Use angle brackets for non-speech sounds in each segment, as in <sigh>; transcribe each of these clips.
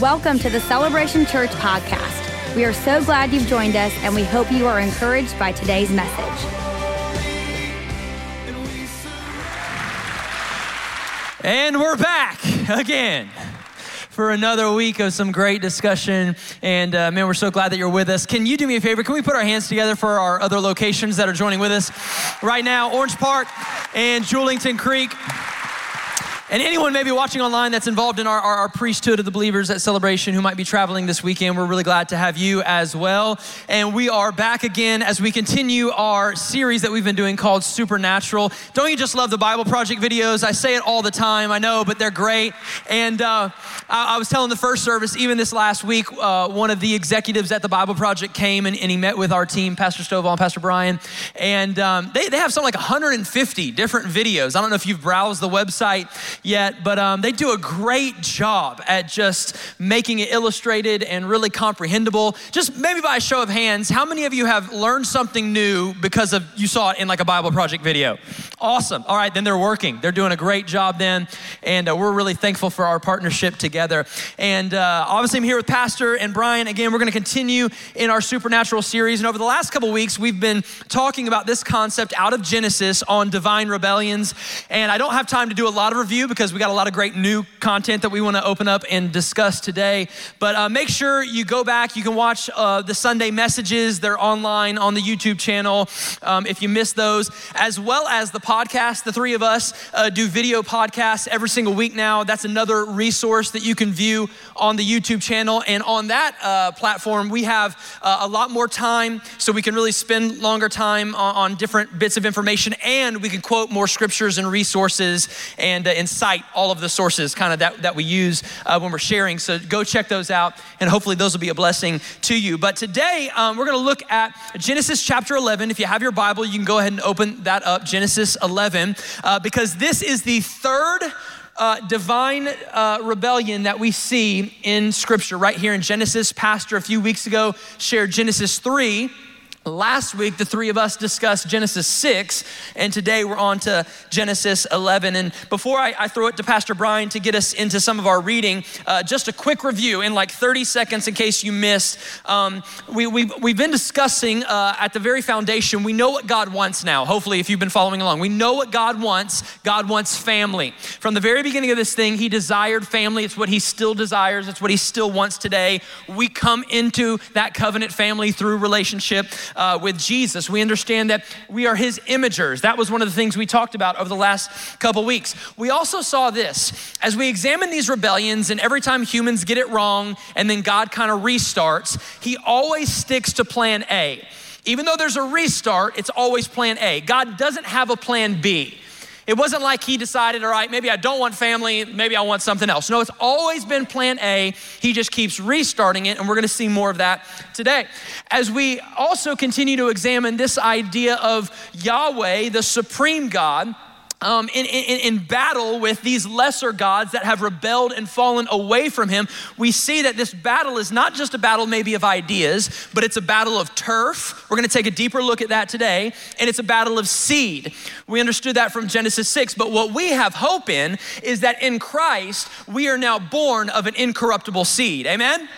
Welcome to the Celebration Church podcast. We are so glad you've joined us, and we hope you are encouraged by today's message. And we're back again for another week of some great discussion. And uh, man, we're so glad that you're with us. Can you do me a favor? Can we put our hands together for our other locations that are joining with us right now? Orange Park and Julington Creek. And anyone maybe watching online that's involved in our, our, our, priesthood of the believers at Celebration who might be traveling this weekend, we're really glad to have you as well. And we are back again as we continue our series that we've been doing called Supernatural. Don't you just love the Bible Project videos? I say it all the time, I know, but they're great. And uh, I, I, was telling the first service, even this last week, uh, one of the executives at the Bible Project came and, and he met with our team, Pastor Stovall and Pastor Bryan. And um, they, they have something like 150 different videos. I don't know if you've browsed the website yet, but um, they do a great job at just making it illustrated and really comprehensible. Just maybe by a show of hands, how many of you have learned something new because of you saw it in like a Bible project video? Awesome. All right, then they're working. They're doing a great job then, and uh, we're really thankful for our partnership together. And uh, obviously, I'm here with Pastor and Bryan. Again, we're going to continue in our supernatural series. And over the last couple weeks, we've been talking about this concept out of Genesis on divine rebellions. And I don't have time to do a lot of review because we got a lot of great new content that we want to open up and discuss today. But uh, make sure you go back. You can watch uh, the Sunday messages, they're online on the YouTube channel um, if you miss those, as well as the podcast. The three of us uh, do video podcasts every single week now. That's another resource that you can view on the YouTube channel. And on that uh, platform, we have uh, a lot more time so we can really spend longer time on, on, different bits of information and we can quote more scriptures and resources and, uh, and cite all of the sources kind of that, that we use uh, when we're sharing. So go check those out, and hopefully those will be a blessing to you. But today, um, we're going to look at Genesis chapter 11. If you have your Bible, you can go ahead and open that up, Genesis 11, uh, because this is the third. Uh, divine uh, rebellion that we see in Scripture right here in Genesis. Pastor, a few weeks ago, shared Genesis 3 Last week, the three of us discussed Genesis 6, and today we're on to Genesis 11. And before I, I throw it to Pastor Bryan to get us into some of our reading, uh, just a quick review in like 30 seconds in case you missed. Um, we, we've, we've been discussing uh, at the very foundation, we know what God wants now. Hopefully, if you've been following along, we know what God wants. God wants family. From the very beginning of this thing, He desired family. It's what He still desires, it's what He still wants today. We come into that covenant family through relationship uh, with Jesus. We understand that we are his imagers. That was one of the things we talked about over the last couple weeks. We also saw this as we examine these rebellions, and every time humans get it wrong and then God kind of restarts, he always sticks to plan A. Even though there's a restart, it's always plan A. God doesn't have a plan B. It wasn't like he decided, all right, maybe I don't want family, maybe I want something else. No, it's always been plan A. He just keeps restarting it, and we're gonna see more of that today. As we also continue to examine this idea of Yahweh, the supreme God, um, in, in, in, battle with these lesser gods that have rebelled and fallen away from him, we see that this battle is not just a battle maybe of ideas, but it's a battle of turf. We're gonna take a deeper look at that today, and it's a battle of seed. We understood that from Genesis 6, but what we have hope in is that in Christ, we are now born of an incorruptible seed. Amen?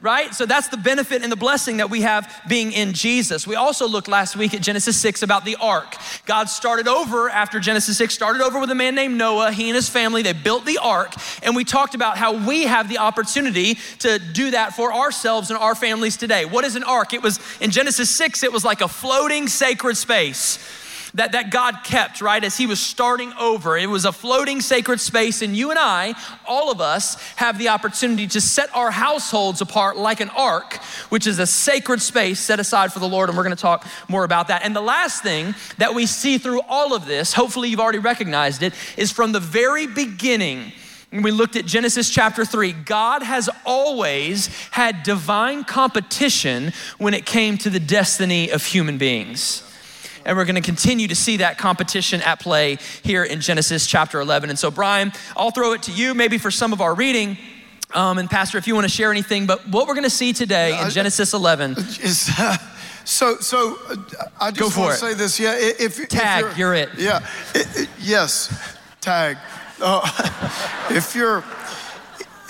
Right? So that's the benefit and the blessing that we have being in Jesus. We also looked last week at Genesis 6 about the ark. God started over after Genesis 6, started over with a man named Noah. He and his family, they built the ark. And we talked about how we have the opportunity to do that for ourselves and our families today. What is an ark? It was in Genesis 6, it was like a floating sacred space that, that God kept, right, as He was starting over. It was a floating sacred space, and you and I, all of us, have the opportunity to set our households apart like an ark, which is a sacred space set aside for the Lord, and we're gonna talk more about that. And the last thing that we see through all of this, hopefully you've already recognized it, is from the very beginning. We looked at Genesis chapter 3, God has always had divine competition when it came to the destiny of human beings. And we're going to continue to see that competition at play here in Genesis chapter 11. And so, Bryan, I'll throw it to you maybe for some of our reading. Um, and, Pastor, if you want to share anything, but what we're going to see today in Genesis 11 is. Uh, <laughs> so, so uh, I just want to say this. Yeah, if, tag, if you're, you're, it. Yeah, it, it, yes, tag. Uh, <laughs> if you're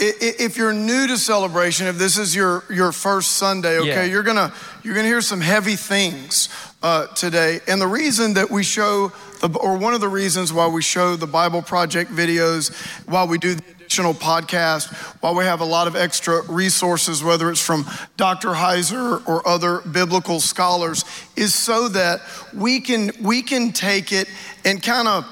if you're new to celebration, if this is your, your first Sunday, okay, yeah. you're gonna you're gonna hear some heavy things uh, today. And the reason that we show the, or one of the reasons why we show the Bible Project videos, while we do the additional podcast, while we have a lot of extra resources, whether it's from Dr. Heiser or other biblical scholars, is so that we can we can take it and kind of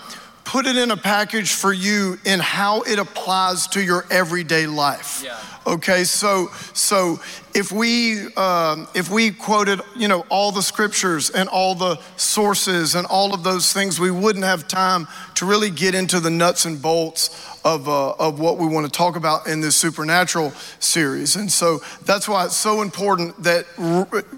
put it in a package for you in how it applies to your everyday life. Yeah. Okay, so so if we um, if we quoted you know all the scriptures and all the sources and all of those things, we wouldn't have time to really get into the nuts and bolts of uh, of what we want to talk about in this supernatural series. And so that's why it's so important that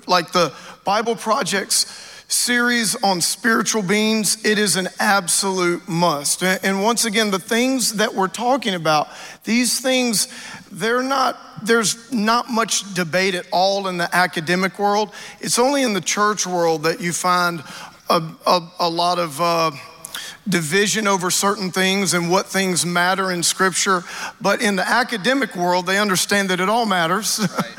like the Bible projects series on spiritual beings, it is an absolute must. And once again, the things that we're talking about, these things, they're not, there's not much debate at all in the academic world. It's only in the church world that you find a, a, a lot of, uh, division over certain things and what things matter in Scripture. But in the academic world, they understand that it all matters. Right.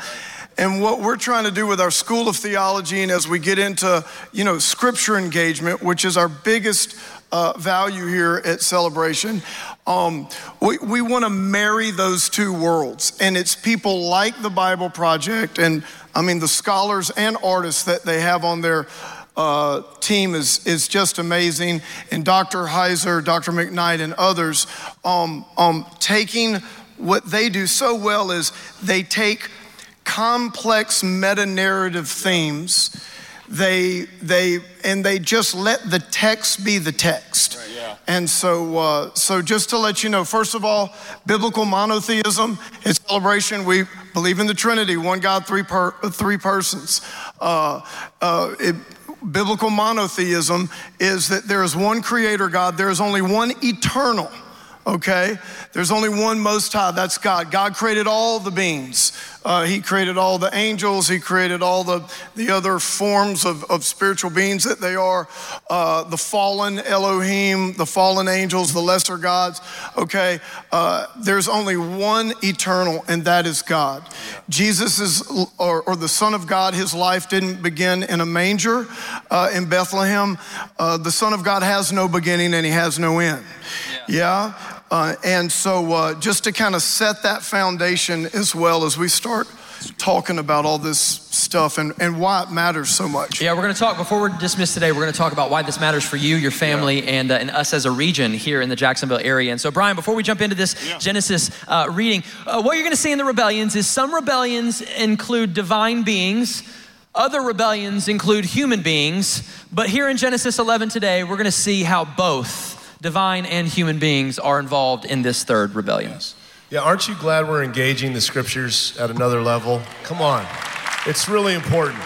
And what we're trying to do with our School of Theology, and as we get into, you know, scripture engagement, which is our biggest uh, value here at Celebration, um, we, we want to marry those two worlds. And it's people like the Bible Project, and I mean, the scholars and artists that they have on their uh, team is, is just amazing. And Dr. Heiser, Dr. McKnight, and others um, um, taking what they do so well is they take complex meta narrative themes. They, they, and they just let the text be the text. Right, yeah. And so, uh, so just to let you know, first of all, biblical monotheism is celebration. We believe in the Trinity, one God, three, per, three persons. Uh, uh, it, biblical monotheism is that there is one creator God, there is only one eternal okay? There's only one Most High, that's God. God created all the beings. Uh, he created all the angels. He created all the, the other forms of, of spiritual beings that they are. Uh, the fallen Elohim, the fallen angels, the lesser gods, okay? Uh, there's only one eternal, and that is God. Jesus is, or, or, the Son of God, his life didn't begin in a manger uh, in Bethlehem. Uh, the Son of God has no beginning and he has no end. Yeah? Uh, and so, uh, just to kind of set that foundation as well as we start talking about all this stuff and, and why it matters so much. Yeah, we're going to talk, before we're dismissed today, we're going to talk about why this matters for you, your family, yeah. and, uh, and us as a region here in the Jacksonville area. And so, Bryan, before we jump into this yeah. Genesis uh, reading, uh, what you're going to see in the rebellions is some rebellions include divine beings. Other rebellions include human beings, but here in Genesis 11 today, we're going to see how both divine and human beings are involved in this third rebellion. Yes. Yeah, aren't you glad we're engaging the scriptures at another level? Come on. It's really important.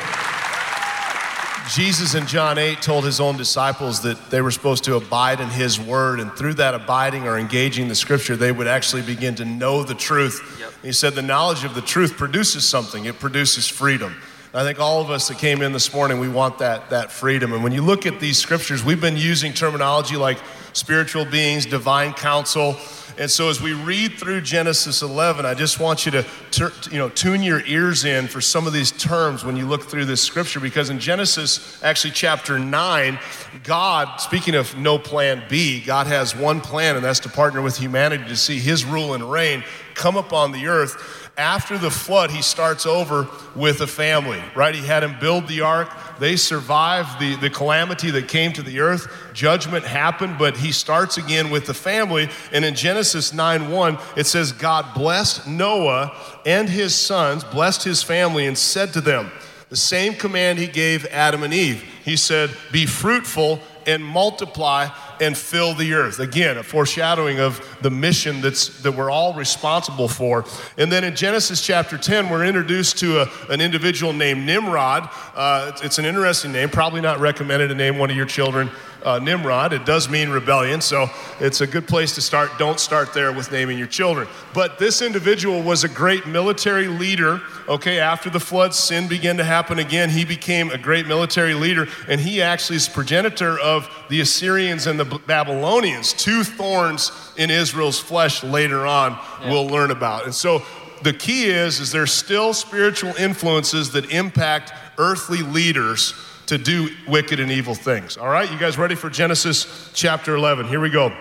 Jesus in John 8 told his own disciples that they were supposed to abide in his word, and through that abiding or engaging the scripture, they would actually begin to know the truth. Yep. He said the knowledge of the truth produces something, it produces freedom. I think all of us that came in this morning, we want that, that freedom. And when you look at these scriptures, we've been using terminology like spiritual beings, divine council. And so as we read through Genesis 11, I just want you to you know, tune your ears in for some of these terms when you look through this scripture because in Genesis actually chapter 9, God, speaking of no plan B, God has one plan and that's to partner with humanity to see his rule and reign come upon the earth after the flood, he starts over with a family, right? He had him build the ark. They survived the, the calamity that came to the earth. Judgment happened, but he starts again with the family. And in Genesis 9 1, it says, God blessed Noah and his sons, blessed his family, and said to them, the same command he gave Adam and Eve. He said, Be fruitful and multiply and fill the earth. Again, a foreshadowing of the mission that's, that we're all responsible for. And then in Genesis chapter 10, we're introduced to a, an individual named Nimrod. Uh, it's, an interesting name, probably not recommended to name one of your children uh, Nimrod. It does mean rebellion, so it's a good place to start. Don't start there with naming your children. But this individual was a great military leader. Okay, after the flood, sin began to happen again. He became a great military leader, and he actually is progenitor of the Assyrians and the Babylonians, two thorns in Israel Israel's flesh later on yeah. we'll learn about. And so the key is is there's still spiritual influences that impact earthly leaders to do wicked and evil things. All right, you guys ready for Genesis chapter 11? Here we go.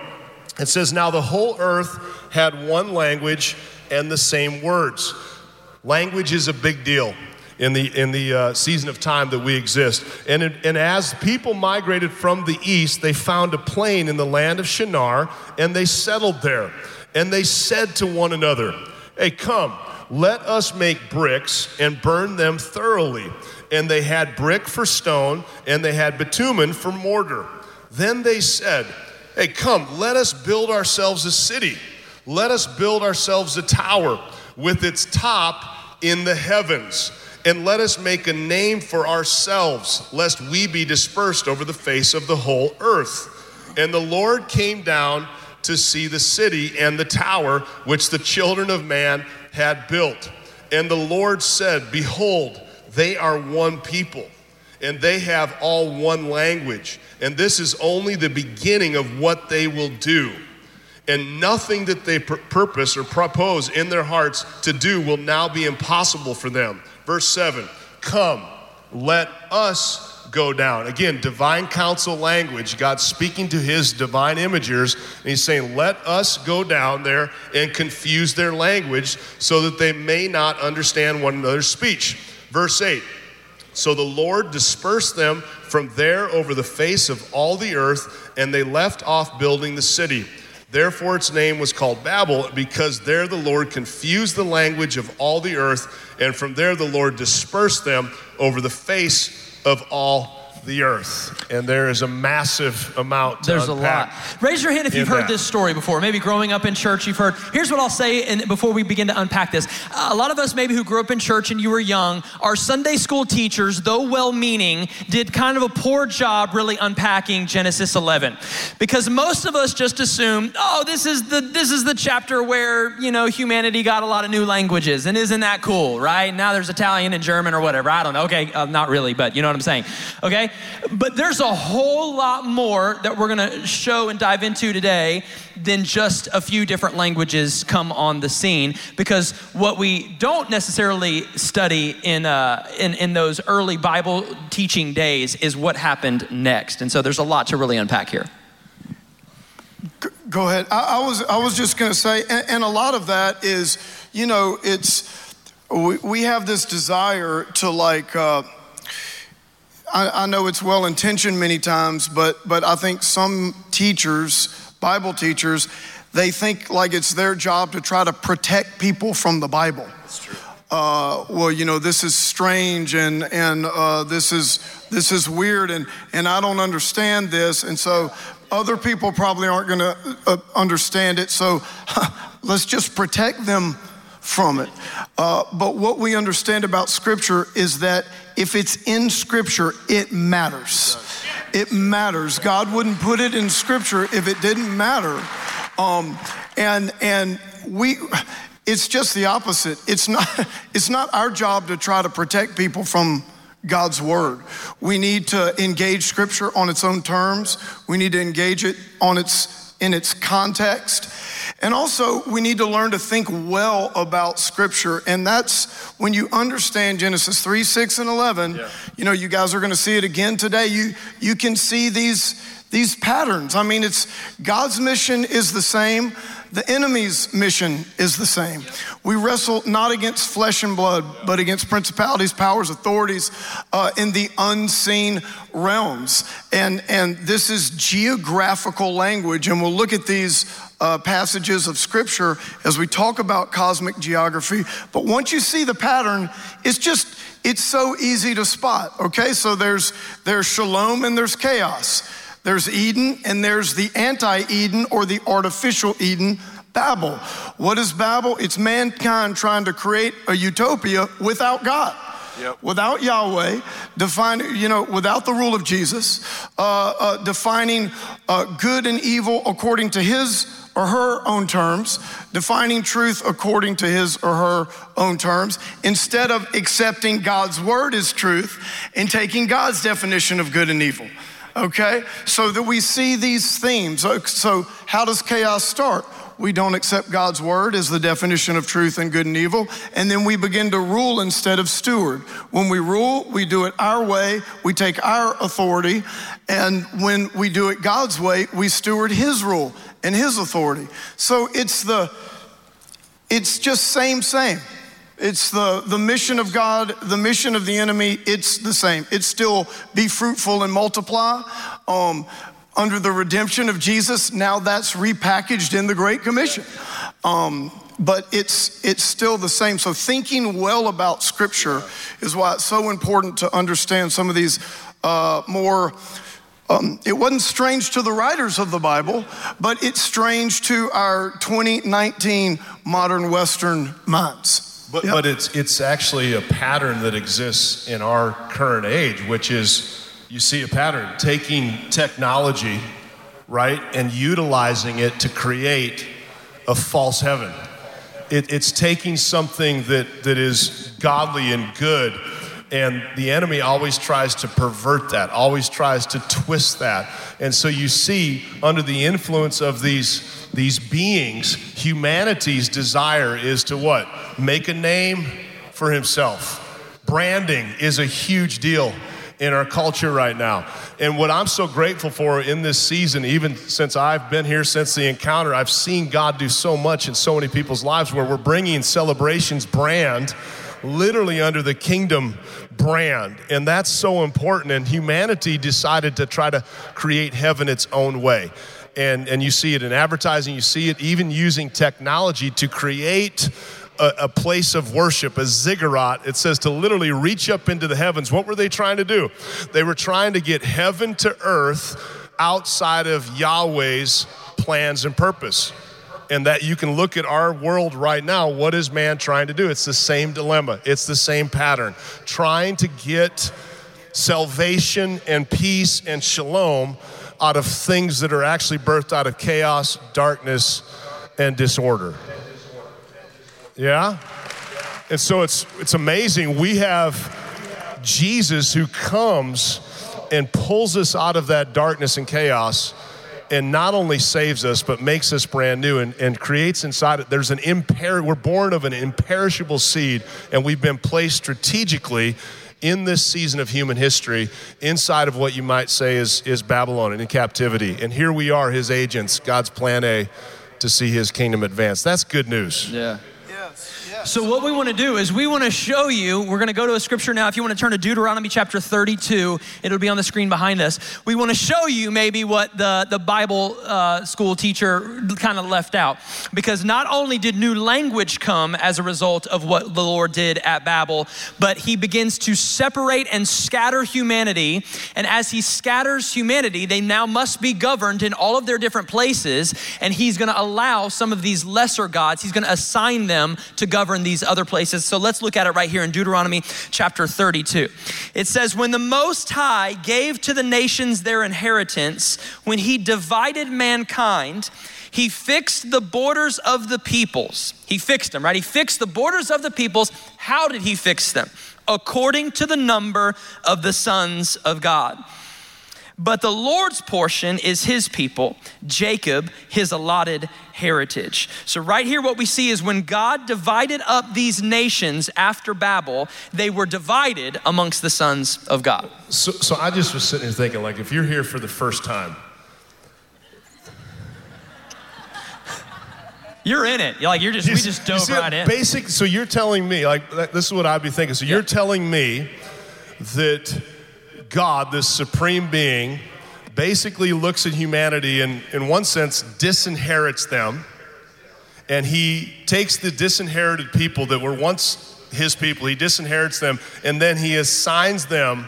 It says, Now the whole earth had one language and the same words. Language is a big deal in the, in the uh, season of time that we exist. And, it, and as people migrated from the east, they found a plain in the land of Shinar and they settled there. And they said to one another, Hey, come, let us make bricks and burn them thoroughly. And they had brick for stone and they had bitumen for mortar. Then they said, Hey, come, let us build ourselves a city. Let us build ourselves a tower with its top in the heavens. And let us make a name for ourselves, lest we be dispersed over the face of the whole earth. And the Lord came down to see the city and the tower which the children of man had built. And the Lord said, Behold, they are one people, and they have all one language. And this is only the beginning of what they will do. And nothing that they pur- purpose or propose in their hearts to do will now be impossible for them. Verse 7 Come, let us go down. Again, divine council language. God speaking to his divine imagers, and he's saying, Let us go down there and confuse their language so that they may not understand one another's speech. Verse 8 So the Lord dispersed them from there over the face of all the earth, and they left off building the city. Therefore, its name was called Babel, because there the Lord confused the language of all the earth, and from there the Lord dispersed them over the face of all the earth. And there is a massive amount There's a lot. Raise your hand if you've heard that. this story before. Maybe growing up in church, you've heard. Here's what I'll say and before we begin to unpack this. A lot of us, maybe who grew up in church and you were young, our Sunday school teachers, though well meaning, did kind of a poor job really unpacking Genesis 11. Because most of us just assume, oh, this is the this is the chapter where, you know, humanity got a lot of new languages. And isn't that cool, right? Now there's Italian and German or whatever. I don't know. Okay, uh, not really, but you know what I'm saying. Okay? But there's a whole lot more that we're going to show and dive into today than just a few different languages come on the scene. Because what we don't necessarily study in, uh, in, in those early Bible teaching days is what happened next. And so there's a lot to really unpack here. Go ahead. I, I was I was just going to say, and, and, a lot of that is, you know, it's we, we have this desire to like. Uh, I, I know it's well intentioned many times, but, but I think some teachers, Bible teachers, they think like it's their job to try to protect people from the Bible. That's true. Uh, well, you know, this is strange and and uh, this is this is weird and and I don't understand this, and so other people probably aren't going to uh, understand it. So <laughs> let's just protect them from it. Uh, but what we understand about Scripture is that if it's in Scripture, it matters. It matters. God wouldn't put it in Scripture if it didn't matter. Um, and and we, it's just the opposite. It's not. <laughs> It's not our job to try to protect people from God's word. We need to engage Scripture on its own terms. We need to engage it on its in its context. And also, we need to learn to think well about Scripture. And that's when you understand Genesis 3, 6, and 11. Yeah. You know, you guys are going to see it again today. You, you can see these, these patterns. I mean, it's God's mission is the same, the enemy's mission is the same. We wrestle not against flesh and blood, but against principalities, powers, authorities uh, in the unseen realms. And, and this is geographical language. And we'll look at these uh, passages of scripture as we talk about cosmic geography. But once you see the pattern, it's just, it's so easy to spot. Okay, so there's, there's shalom and there's chaos. There's Eden and there's the anti Eden or the artificial Eden, Babel. What is Babel? It's mankind trying to create a utopia without God. Yep. Without Yahweh, defining, you know, without the rule of Jesus, uh, uh, defining uh, good and evil according to his or her own terms, defining truth according to his or her own terms, instead of accepting God's word as truth and taking God's definition of good and evil okay? So that we see these themes. So, how does chaos start? we don't accept God's word as the definition of truth and good and evil. And then we begin to rule instead of steward. When we rule, we do it our way, we take our authority. And when we do it God's way, we steward his rule and his authority. So it's the, it's just same, same. It's the, the mission of God, the mission of the enemy, it's the same. It's still be fruitful and multiply. Um, under the redemption of Jesus, now that's repackaged in the Great Commission. Um, but it's, it's still the same. So, thinking well about Scripture is why it's so important to understand some of these uh, more. Um, it wasn't strange to the writers of the Bible, but it's strange to our 2019 modern Western minds. But, yep. but it's, it's actually a pattern that exists in our current age, which is you see a pattern taking technology, right, and utilizing it to create a false heaven. It, it's taking something that, that is godly and good, and the enemy always tries to pervert that, always tries to twist that. And so you see, under the influence of these these beings, humanity's desire is to what? Make a name for himself. Branding is a huge deal in our culture right now. And what I'm so grateful for in this season, even since I've been here since the encounter, I've seen God do so much in so many people's lives where we're bringing celebrations brand literally under the kingdom brand. And that's so important. And humanity decided to try to create heaven its own way and, and you see it in advertising, you see it even using technology to create a, a, place of worship, a ziggurat. It says to literally reach up into the heavens. What were they trying to do? They were trying to get heaven to earth outside of Yahweh's plans and purpose. And that you can look at our world right now. What is man trying to do? It's the same dilemma, it's the same pattern. Trying to get salvation and peace and shalom out of things that are actually birthed out of chaos, darkness, and disorder. Yeah? And so it's, it's amazing. We have Jesus who comes and pulls us out of that darkness and chaos and not only saves us but makes us brand new and, and creates inside it there's an imper we're born of an imperishable seed and we've been placed strategically in this season of human history inside of what you might say is, is Babylon and in captivity. And here we are, his agents, God's plan A to see his kingdom advance. That's good news. Yeah. So, what we want to do is we want to show you, we're going to go to a scripture now. If you want to turn to Deuteronomy chapter 32, it'll be on the screen behind us. We want to show you maybe what the, the Bible uh, school teacher kind of left out. Because not only did new language come as a result of what the Lord did at Babel, but he begins to separate and scatter humanity. And as he scatters humanity, they now must be governed in all of their different places. And he's going to allow some of these lesser gods, he's going to assign them to govern in these other places. So let's look at it right here in Deuteronomy chapter 32. It says, When the Most High gave to the nations their inheritance, when he divided mankind, he fixed the borders of the peoples. He fixed them, right? He fixed the borders of the peoples. How did he fix them? According to the number of the sons of God. But the Lord's portion is his people, Jacob, his allotted heritage. So, right here, what we see is when God divided up these nations after Babel, they were divided amongst the sons of God. So, so I just was sitting here thinking, like, if you're here for the first time, you're in it. You're like you're just you we just dove right in. Basic. So you're telling me like this is what I'd be thinking. So you're telling me that God, this supreme being, basically looks at humanity and, in one sense, disinherits them. And he takes the disinherited people that were once his people, he disinherits them, and then he assigns them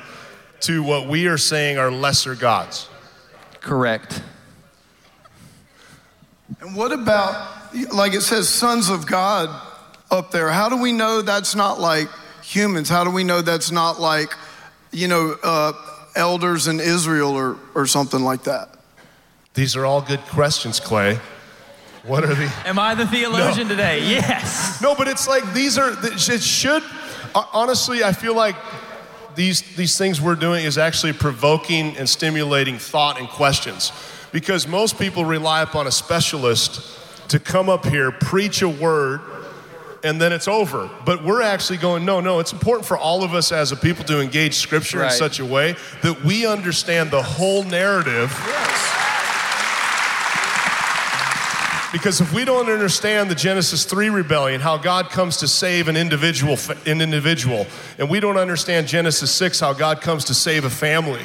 to what we are saying are lesser gods. Correct. And what about, like it says, sons of God up there? How do we know that's not like humans? How do we know that's not like you know, uh, elders in Israel or, or something like that? These are all good questions, Clay. What are the. Am I the theologian no. today? Yes. No, but it's like these are, it should, honestly, I feel like these, these things we're doing is actually provoking and stimulating thought and questions. Because most people rely upon a specialist to come up here, preach a word, and then it's over. But we're actually going, no, no, it's important for all of us as a people to engage scripture right. in such a way that we understand the whole narrative. Yes. Because if we don't understand the Genesis 3 rebellion, how God comes to save an individual, an individual, and we don't understand Genesis 6, how God comes to save a family,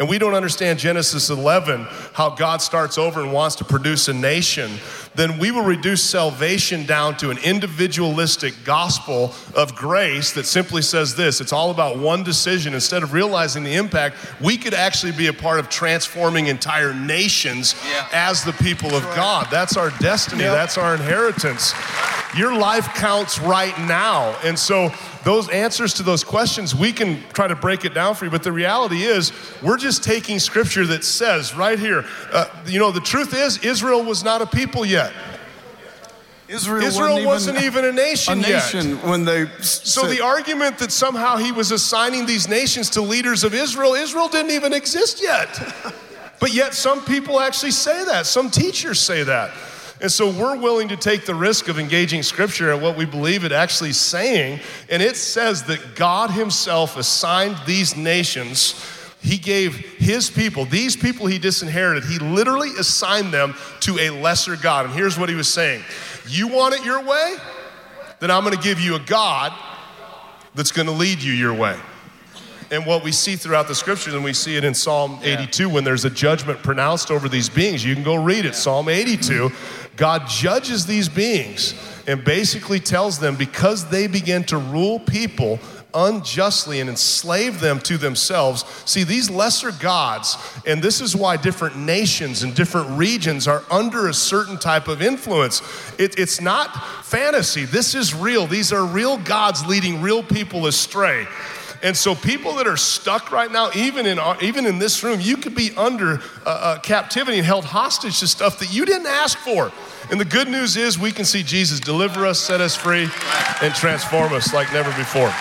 and we don't understand Genesis 11, how God starts over and wants to produce a nation, then we will reduce salvation down to an individualistic gospel of grace that simply says this it's all about one decision. Instead of realizing the impact, we could actually be a part of transforming entire nations yeah. as the people of God. That's our destiny, yep. that's our inheritance. Your life counts right now. And so, those answers to those questions, we can try to break it down for you. But the reality is, we're just taking scripture that says right here, uh, you know, the truth is, Israel was not a people yet. Israel, Israel wasn't, wasn't even, a nation, a nation yet. when they. So the argument that somehow he was assigning these nations to leaders of Israel, Israel didn't even exist yet. <laughs> but yet some people actually say that. Some teachers say that. And so we're willing to take the risk of engaging scripture and what we believe it actually saying. And it says that God Himself assigned these nations. He gave his people, these people he disinherited, he literally assigned them to a lesser God. And here's what he was saying You want it your way? Then I'm gonna give you a God that's gonna lead you your way. And what we see throughout the scriptures, and we see it in Psalm 82 yeah. when there's a judgment pronounced over these beings. You can go read it, yeah. Psalm 82. God judges these beings and basically tells them because they begin to rule people unjustly and enslave them to themselves. See, these lesser gods, and this is why different nations and different regions are under a certain type of influence. It, it's not fantasy, this is real. These are real gods leading real people astray. And so, people that are stuck right now, even in, our, even in this room, you could be under uh, uh, captivity and held hostage to stuff that you didn't ask for. And the good news is, we can see Jesus deliver us, set us free, and transform us like never before.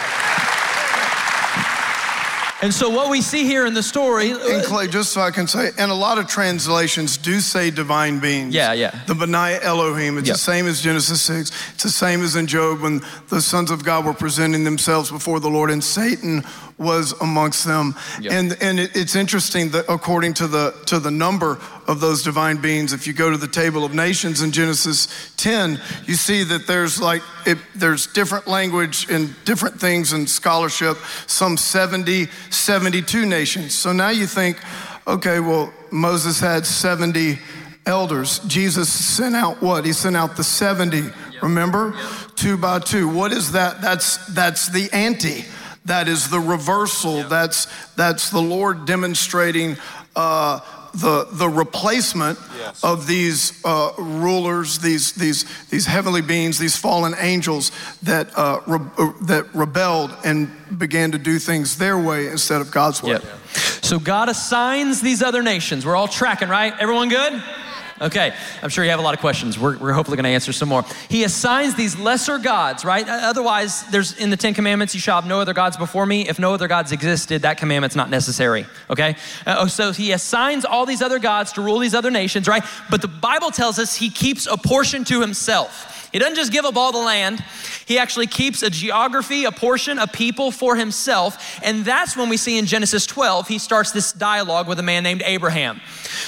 And so, what we see here in the story. Uh, and Clay, just so I can say, and a lot of translations do say divine beings. Yeah, yeah. The B'nai Elohim, it's yep. the same as Genesis 6. It's the same as in Job when the sons of God were presenting themselves before the Lord and Satan was amongst them. Yep. And, and it, it's interesting that according to the, to the number of those divine beings, if you go to the table of nations in Genesis 10, you see that there's like, it, there's different language and different things in scholarship, some 70, 72 nations. So now you think, okay, well, Moses had 70 elders. Jesus sent out what? He sent out the 70, yep. remember? Yep. Two by two. What is that? That's, that's the ante that is the reversal. Yeah. That's, that's the Lord demonstrating uh, the, the replacement yes. of these uh, rulers, these, these, these heavenly beings, these fallen angels that, uh, re- uh, that rebelled and began to do things their way instead of God's way. Yep. So God assigns these other nations. We're all tracking, right? Everyone good? Okay, I'm sure you have a lot of questions. We're, we're hopefully going to answer some more. He assigns these lesser gods, right? Otherwise, there's in the Ten Commandments, you shall have no other gods before me. If no other gods existed, that commandment's not necessary, okay? Uh, so he assigns all these other gods to rule these other nations, right? But the Bible tells us he keeps a portion to himself. He doesn't just give up all the land, he actually keeps a geography, a portion, a people for himself. And that's when we see in Genesis 12, he starts this dialogue with a man named Abraham.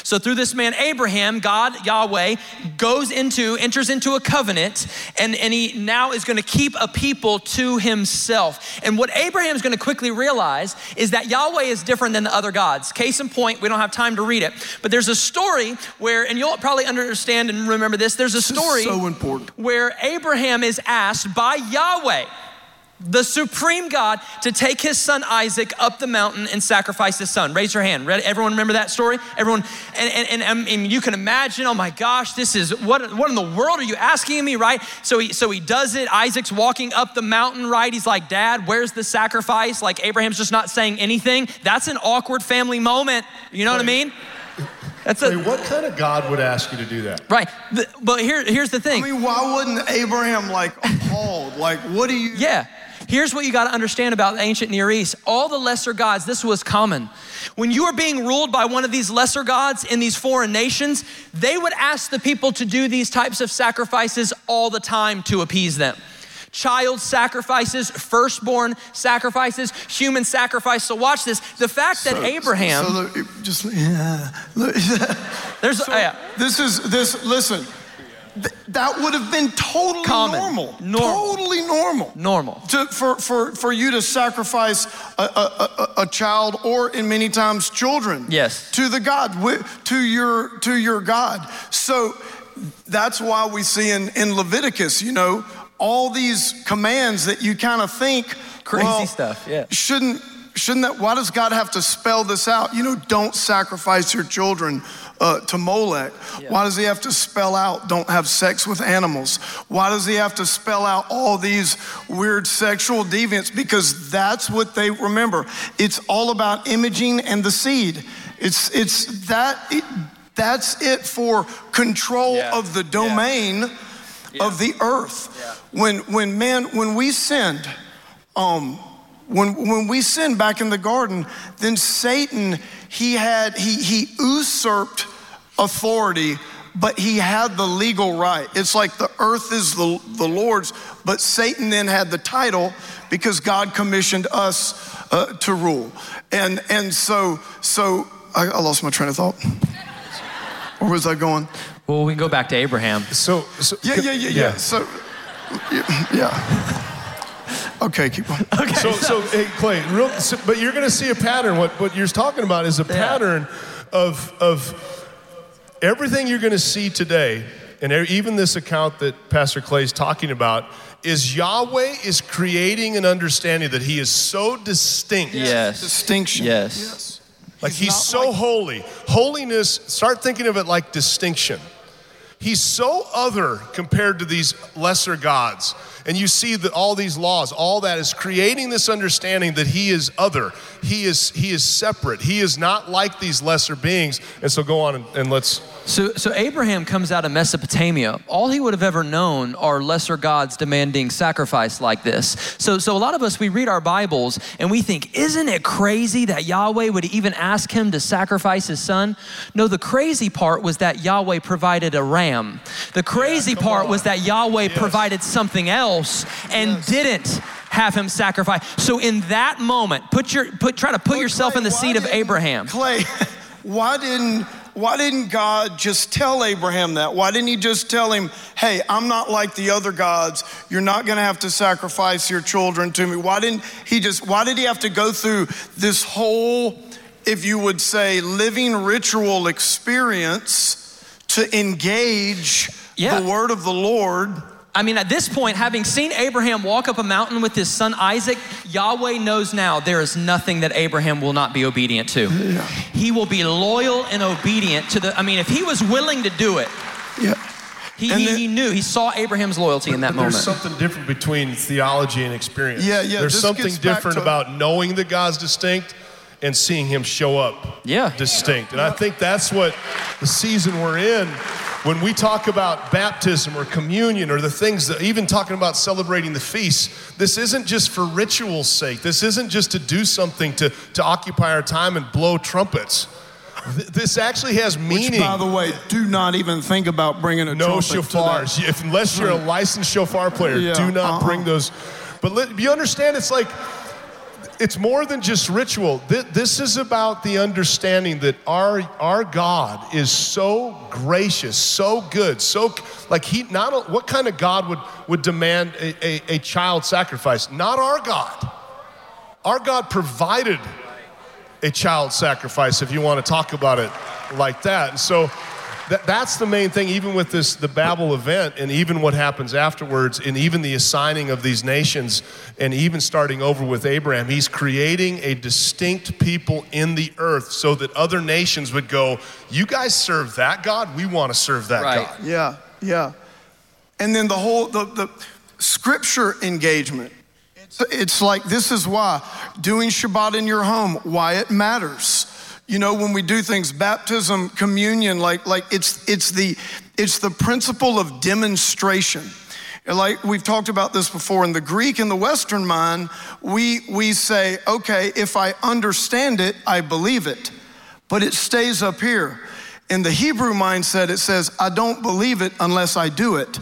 So through this man Abraham, God, Yahweh, goes into, enters into a covenant, and, and he now is going to keep a people to himself. And what Abraham is going to quickly realize is that Yahweh is different than the other gods. Case in point, we don't have time to read it, but there's a story where, and you'll probably understand and remember this. There's a story so important where Abraham is asked by Yahweh, the supreme God, to take his son Isaac up the mountain and sacrifice his son. Raise your hand. Everyone remember that story? Everyone, and, and, and, and, you can imagine, oh my gosh, this is, what, what in the world are you asking me, right? So he, so he does it. Isaac's walking up the mountain, right? He's like, Dad, where's the sacrifice? Like Abraham's just not saying anything. That's an awkward family moment. You know what I mean? That's a, Wait, what kind of God would ask you to do that? Right. The, but here, here's the thing. I mean, why wouldn't Abraham like appalled? like, what do you? Yeah. Here's what you got to understand about the ancient Near East all the lesser gods, this was common. When you were being ruled by one of these lesser gods in these foreign nations, they would ask the people to do these types of sacrifices all the time to appease them child sacrifices, firstborn sacrifices, human sacrifice. So watch this. The fact so, that Abraham so look, just yeah, look, <laughs> there's so yeah. this is this listen. Th- that would have been totally Common. normal. normal. Totally normal. Normal. To, for, for, for you to sacrifice a, a, a, a, child or in many times children. Yes. To the God, to your, to your God. So that's why we see in, in Leviticus, you know, all these commands that you kind of think crazy well, stuff. Yeah. Shouldn't shouldn't that? Why does God have to spell this out? You know, don't sacrifice your children. Uh, to Molech? Yeah. Why does he have to spell out don't have sex with animals? Why does he have to spell out all these weird sexual deviants? Because that's what they remember. It's all about imaging and the seed. It's, it's that, it, that's it for control yeah. of the domain yeah. of the earth. When, when man, when we sinned, um, when, when we sinned back in the garden, then Satan, he had, he, he usurped authority, but he had the legal right. It's like the earth is the, the Lord's, but Satan then had the title because God commissioned us uh, to rule. And, and so, so I, I lost my train of thought. Where was I going? Well, we can go back to Abraham. So, so yeah, yeah, yeah, yeah, yeah. So, yeah. Okay, keep going. <laughs> Okay. So, so hey, Clay, real, so, but you're going to see a pattern. What, what you're talking about is a yeah. pattern of, of everything you're going to see today, and even this account that Pastor Clay is talking about, is Yahweh is creating an understanding that He is so distinct. Yes. Distinction. Yes. yes. Like He's, he's so like... holy. Holiness, start thinking of it like distinction. He's so other compared to these lesser gods. And you see that all these laws, all that is creating this understanding that he is other. He is he is separate. He is not like these lesser beings. And so go on and, and let's so, so Abraham comes out of Mesopotamia. All he would have ever known are lesser gods demanding sacrifice like this. So, so a lot of us, we read our Bibles and we think, isn't it crazy that Yahweh would even ask him to sacrifice his son? No, the crazy part was that Yahweh provided a ram. The crazy yeah, part on. was that Yahweh yes. provided something else and yes. didn't have him sacrifice. So in that moment, put your put try to put yourself Clay, in the seat of Abraham. Clay, <laughs> why didn't why didn't God just tell Abraham that? Why didn't he just tell him, hey, I'm not like the other gods. You're not going to have to sacrifice your children to me. Why didn't he just, why did he have to go through this whole, if you would say, living ritual experience to engage yeah. the word of the Lord? I mean, at this point, having seen Abraham walk up a mountain with his son Isaac, Yahweh knows now there is nothing that Abraham will not be obedient to. Yeah. He will be loyal and obedient to the, I mean, if he was willing to do it, yeah. He, he, he, knew, he saw Abraham's loyalty in that moment. There's something different between theology and experience. Yeah, yeah. There's something different to... about knowing that God's distinct and seeing him show up yeah. distinct. And I think that's what the season we're in when we talk about baptism or communion or the things that even talking about celebrating the feast, this isn't just for ritual's sake. This isn't just to do something to, to occupy our time and blow trumpets. this actually has meaning. Which, by the way, do not even think about bringing a no shofars. If, unless you're a licensed shofar player, yeah, do not uh-huh. bring those. But let, you understand, it's like it's more than just ritual. This is about the understanding that our, our God is so gracious, so good, so like he not what kind of God would, would demand a, a, a child sacrifice? Not our God. Our God provided a child sacrifice, if you want to talk about it like that. And so that, that's the main thing, even with this, the Babel event, and even what happens afterwards, and even the assigning of these nations, and even starting over with Abraham. He's creating a distinct people in the earth so that other nations would go, You guys serve that God? We want to serve that right. God. Yeah, yeah. And then the whole, the, the scripture engagement. It's, it's like this is why doing Shabbat in your home, why it matters you know when we do things baptism communion like like it's it's the it's the principle of demonstration Like we've talked about this before in the Greek and the Western mind, we, we say, okay, if I understand it, I believe it. But it stays up here. In the Hebrew mindset, it says, I don't believe it unless I do it.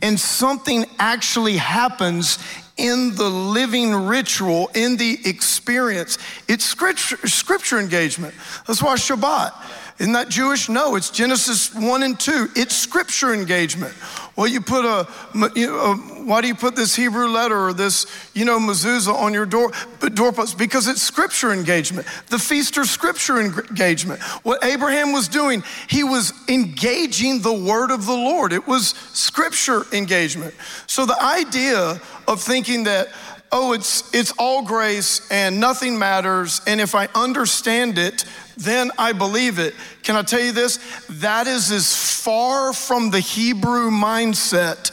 And something actually happens in the living ritual, in the experience. It's scripture, scripture engagement. That's why Shabbat. Isn't that Jewish? No, it's Genesis 1 and 2. It's scripture engagement. Well, you put a, you know, why do you put this Hebrew letter or this, you know, mezuzah on your door, doorpost? Because it's scripture engagement. The feast or scripture engagement. What Abraham was doing, he was engaging the word of the Lord. It was scripture engagement. So the idea of thinking that, oh, it's, it's all grace and nothing matters, and if I understand it, then I believe it. Can I tell you this? That is as far from the Hebrew mindset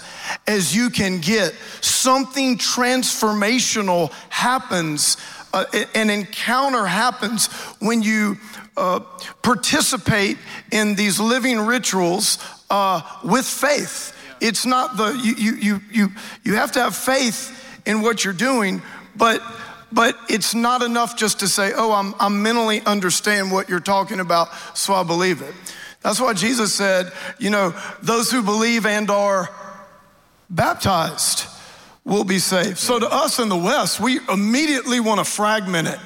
as you can get. Something transformational happens, uh, an encounter happens when you uh, participate in these living rituals uh, with faith. It's not the, you, you, you, you, you have to have faith in what you're doing, but but it's not enough just to say, oh, I'm, I'm mentally understand what you're talking about, so I believe it. That's why Jesus said, you know, those who believe and are baptized will be saved. So to us in the West, we immediately want to fragment it.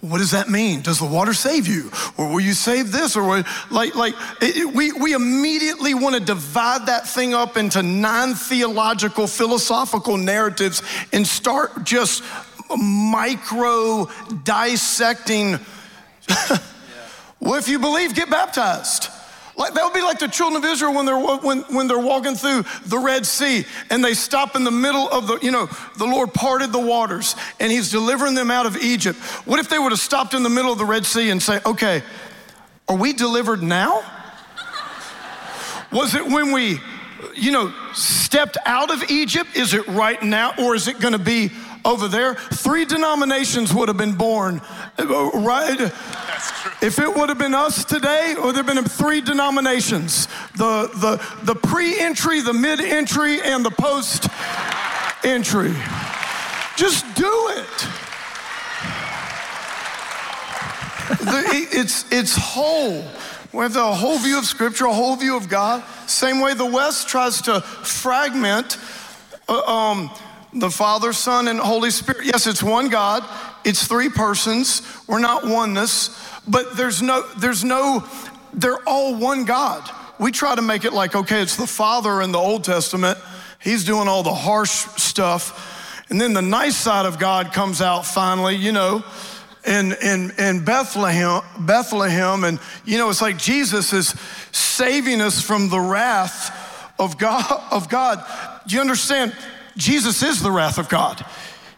What does that mean? Does the water save you? Or will you save this? Or like, like it, we, we immediately want to divide that thing up into non theological, philosophical narratives and start just micro dissecting. <laughs> well, if you believe, get baptized. Like, that would be like the children of Israel when they're, when, when they're walking through the Red Sea and they stop in the middle of the, you know, the Lord parted the waters and he's delivering them out of Egypt. What if they would have stopped in the middle of the Red Sea and say, okay, are we delivered now? Was it when we, you know, stepped out of Egypt? Is it right now? Or is it gonna be over there, three denominations would have been born, right? If it would have been us today, it would have been three denominations the, the, the pre entry, the mid entry, and the post entry. Just do it. the, it's, it's whole. We have a whole view of Scripture, a whole view of God. Same way the West tries to fragment. Uh, um, the Father, Son, and Holy Spirit. Yes, it's one God. It's three persons. We're not oneness, but there's no, there's no, they're all one God. We try to make it like, okay, it's the Father in the Old Testament. He's doing all the harsh stuff. And then the nice side of God comes out finally, you know, in, in, in Bethlehem, Bethlehem. And, you know, it's like Jesus is saving us from the wrath of God, of God. Do you understand? Jesus is the wrath of God.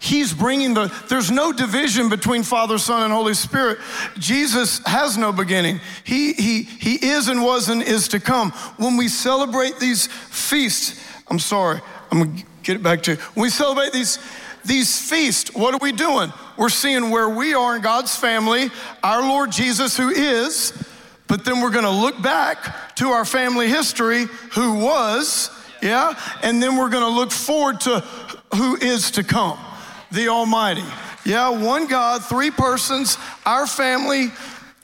He's bringing the, there's no division between Father, Son, and Holy Spirit. Jesus has no beginning. He, he, he is and was and is to come. When we celebrate these feasts, I'm sorry, I'm gonna get it back to you. When we celebrate these, these feasts, what are we doing? We're seeing where we are in God's family, our Lord Jesus, who is, but then we're gonna look back to our family history, who was, yeah? And then we're gonna look forward to who is to come, the Almighty. Yeah, one God, three persons, our family,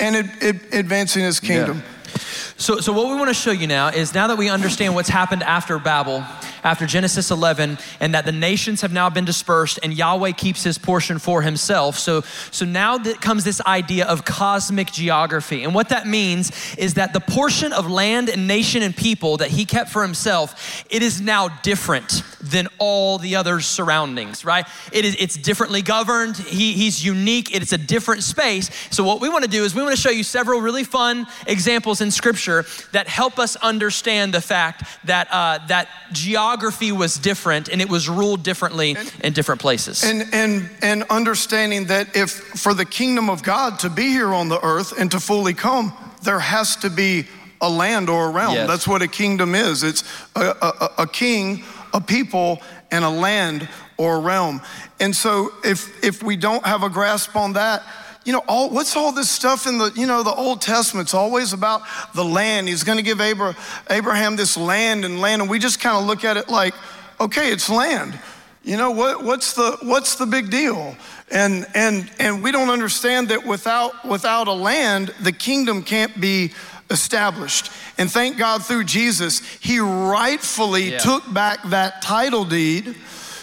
and it, it, advancing His kingdom. Yeah. So, so what we want to show you now is now that we understand what's happened after Babel, after Genesis 11, and that the nations have now been dispersed, and Yahweh keeps his portion for himself. So, so now that comes this idea of cosmic geography. And what that means is that the portion of land and nation and people that he kept for himself, it is now different than all the other surroundings, right? It is, it's differently governed. He, he's unique. It's a different space. So what we want to do is we want to show you several really fun examples in scripture that help us understand the fact that, uh, that geography geography was different and it was ruled differently and, in different places. And, and, and understanding that if for the kingdom of God to be here on the earth and to fully come, there has to be a land or a realm. Yes. That's what a kingdom is it's a, a, a king, a people, and a land or a realm. And so if, if we don't have a grasp on that, you know, all, what's all this stuff in the, you know, the Old Testament? It's always about the land. He's going to give Abraham this land and land. And we just kind of look at it like, okay, it's land. You know what, what's the what's the big deal? And and and we don't understand that without without a land, the kingdom can't be established. And thank God through Jesus, he rightfully yeah. took back that title deed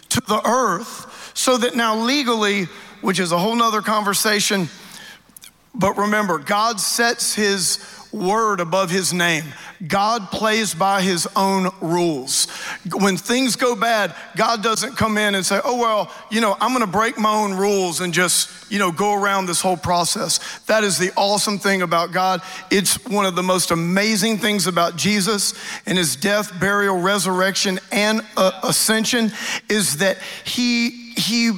to the earth so that now legally, which is a whole nother conversation, but remember, God sets his word above his name. God plays by his own rules. When things go bad, God doesn't come in and say, oh, well, you know, I'm gonna break my own rules and just, you know, go around this whole process. That is the awesome thing about God. It's one of the most amazing things about Jesus and his death, burial, resurrection, and uh, ascension is that he, he,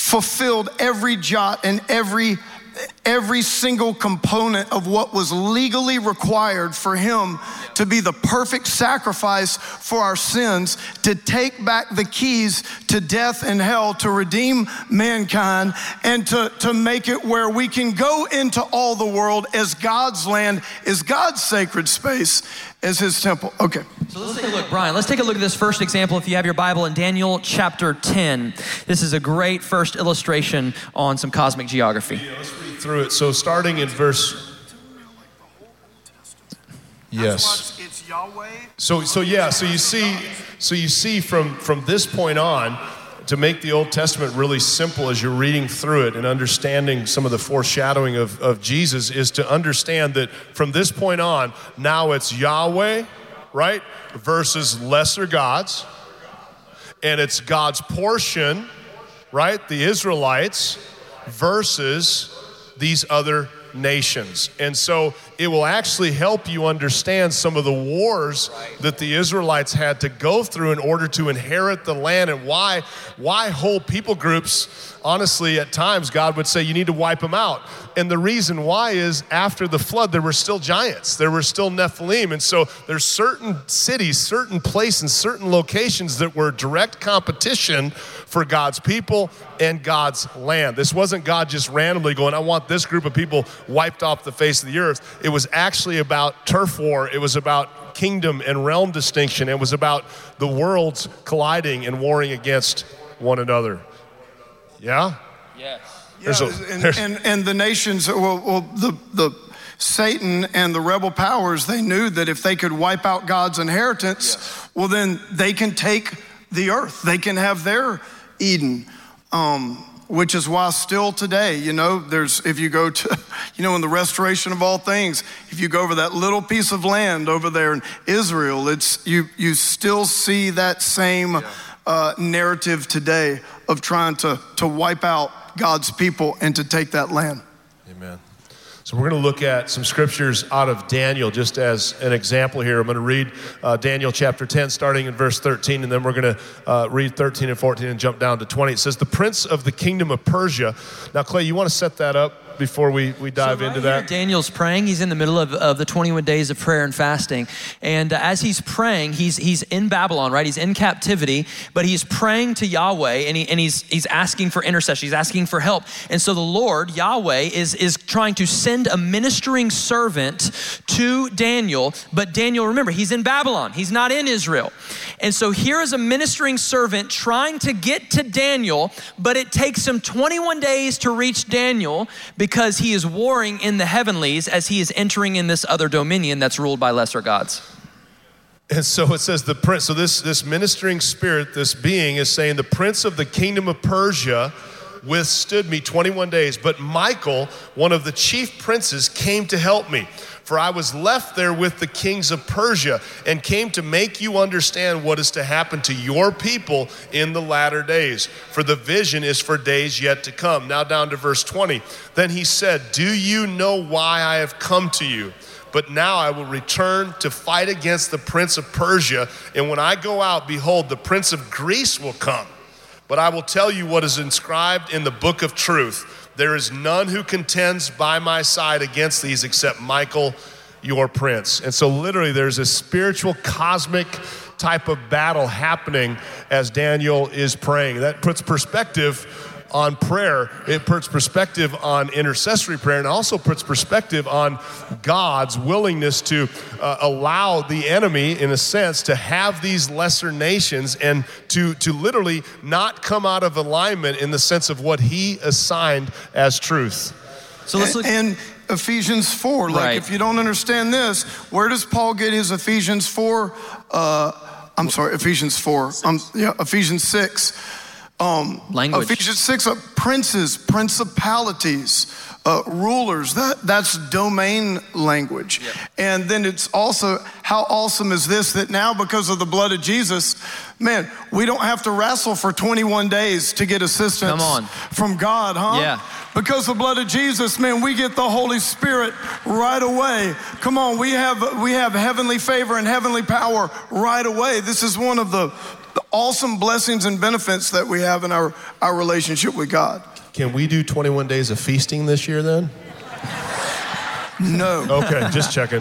fulfilled every jot and every every single component of what was legally required for him to be the perfect sacrifice for our sins, to take back the keys to death and hell, to redeem mankind, and to, to make it where we can go into all the world as God's land, as God's sacred space, as his temple. Okay. So let's take a look, Bryan. Let's take a look at this first example if you have your Bible in Daniel chapter 10. This is a great first illustration on some cosmic geography. Yeah, let's read through it. So starting in verse Yes. So so yeah, so you see so you see from from this point on to make the Old Testament really simple as you're reading through it and understanding some of the foreshadowing of, of Jesus is to understand that from this point on, now it's Yahweh, right, versus lesser gods. And it's God's portion, right, the Israelites, versus these other nations. And so it will actually help you understand some of the wars that the Israelites had to go through in order to inherit the land and why why whole people groups honestly at times God would say you need to wipe them out. And the reason why is after the flood there were still giants. There were still Nephilim and so there's certain cities, certain places, certain locations that were direct competition for God's people and God's land. This wasn't God just randomly going, I want this group of people wiped off the face of the earth. It was actually about turf war, it was about kingdom and realm distinction, it was about the worlds colliding and warring against one another. Yeah? Yes. Yeah, a, and, <laughs> and, and, the nations, well, well the, the Satan and the rebel powers, they knew that if they could wipe out God's inheritance, yes. well, then they can take the earth. They can have their Eden. Um, which is why still today, you know, there's, if you go to, <laughs> you know, in the restoration of all things, if you go over that little piece of land over there in Israel, it's, you, you still see that same yeah. uh, narrative today of trying to, to wipe out God's people and to take that land. Amen. So, we're going to look at some scriptures out of Daniel just as an example here. I'm going to read uh, Daniel chapter 10, starting in verse 13, and then we're going to uh, read 13 and 14 and jump down to 20. It says, The prince of the kingdom of Persia. Now, Clay, you want to set that up? Before we, we dive so right into that? Daniel's praying. He's in the middle of, of the 21 days of prayer and fasting. And uh, as he's praying, he's, he's in Babylon, right? He's in captivity, but he's praying to Yahweh and, he, and he's, he's asking for intercession. He's asking for help. And so the Lord, Yahweh, is, is trying to send a ministering servant to Daniel. But Daniel, remember, he's in Babylon, he's not in Israel. And so here is a ministering servant trying to get to Daniel, but it takes him 21 days to reach Daniel because he is warring in the heavenlies as he is entering in this other dominion that's ruled by lesser gods. And so it says the prince, so this, this ministering spirit, this being is saying, the prince of the kingdom of Persia withstood me 21 days. But Michael, one of the chief princes, came to help me. For I was left there with the kings of Persia and came to make you understand what is to happen to your people in the latter days. For the vision is for days yet to come. Now, down to verse 20. Then he said, Do you know why I have come to you? But now I will return to fight against the prince of Persia. And when I go out, behold, the prince of Greece will come. But I will tell you what is inscribed in the book of truth. There is none who contends by my side against these except Michael, your prince. And so, literally, there's a spiritual, cosmic type of battle happening as Daniel is praying. That puts perspective on prayer. It puts perspective on intercessory prayer and also puts perspective on God's willingness to uh, allow the enemy, in a sense, to have these lesser nations and to, to literally not come out of alignment in the sense of what he assigned as truth. So let's look. And, and Ephesians 4, like right. if you don't understand this, where does Paul get his Ephesians 4? Uh, I'm sorry, Ephesians 4. Um, yeah, Ephesians 6 um, Language. Ephesians 6, uh, princes, principalities, uh, rulers. That, that's domain language. Yep. And then it's also, how awesome is this that now, because of the blood of Jesus, man, we don't have to wrestle for 21 days to get assistance from God, huh? Yeah. Because the blood of Jesus, man, we get the Holy Spirit right away. Come on, we have we have heavenly favor and heavenly power right away. This is one of the the awesome blessings and benefits that we have in our, our relationship with God. Can we do 21 days of feasting this year then? No. <laughs> Okay, just checking.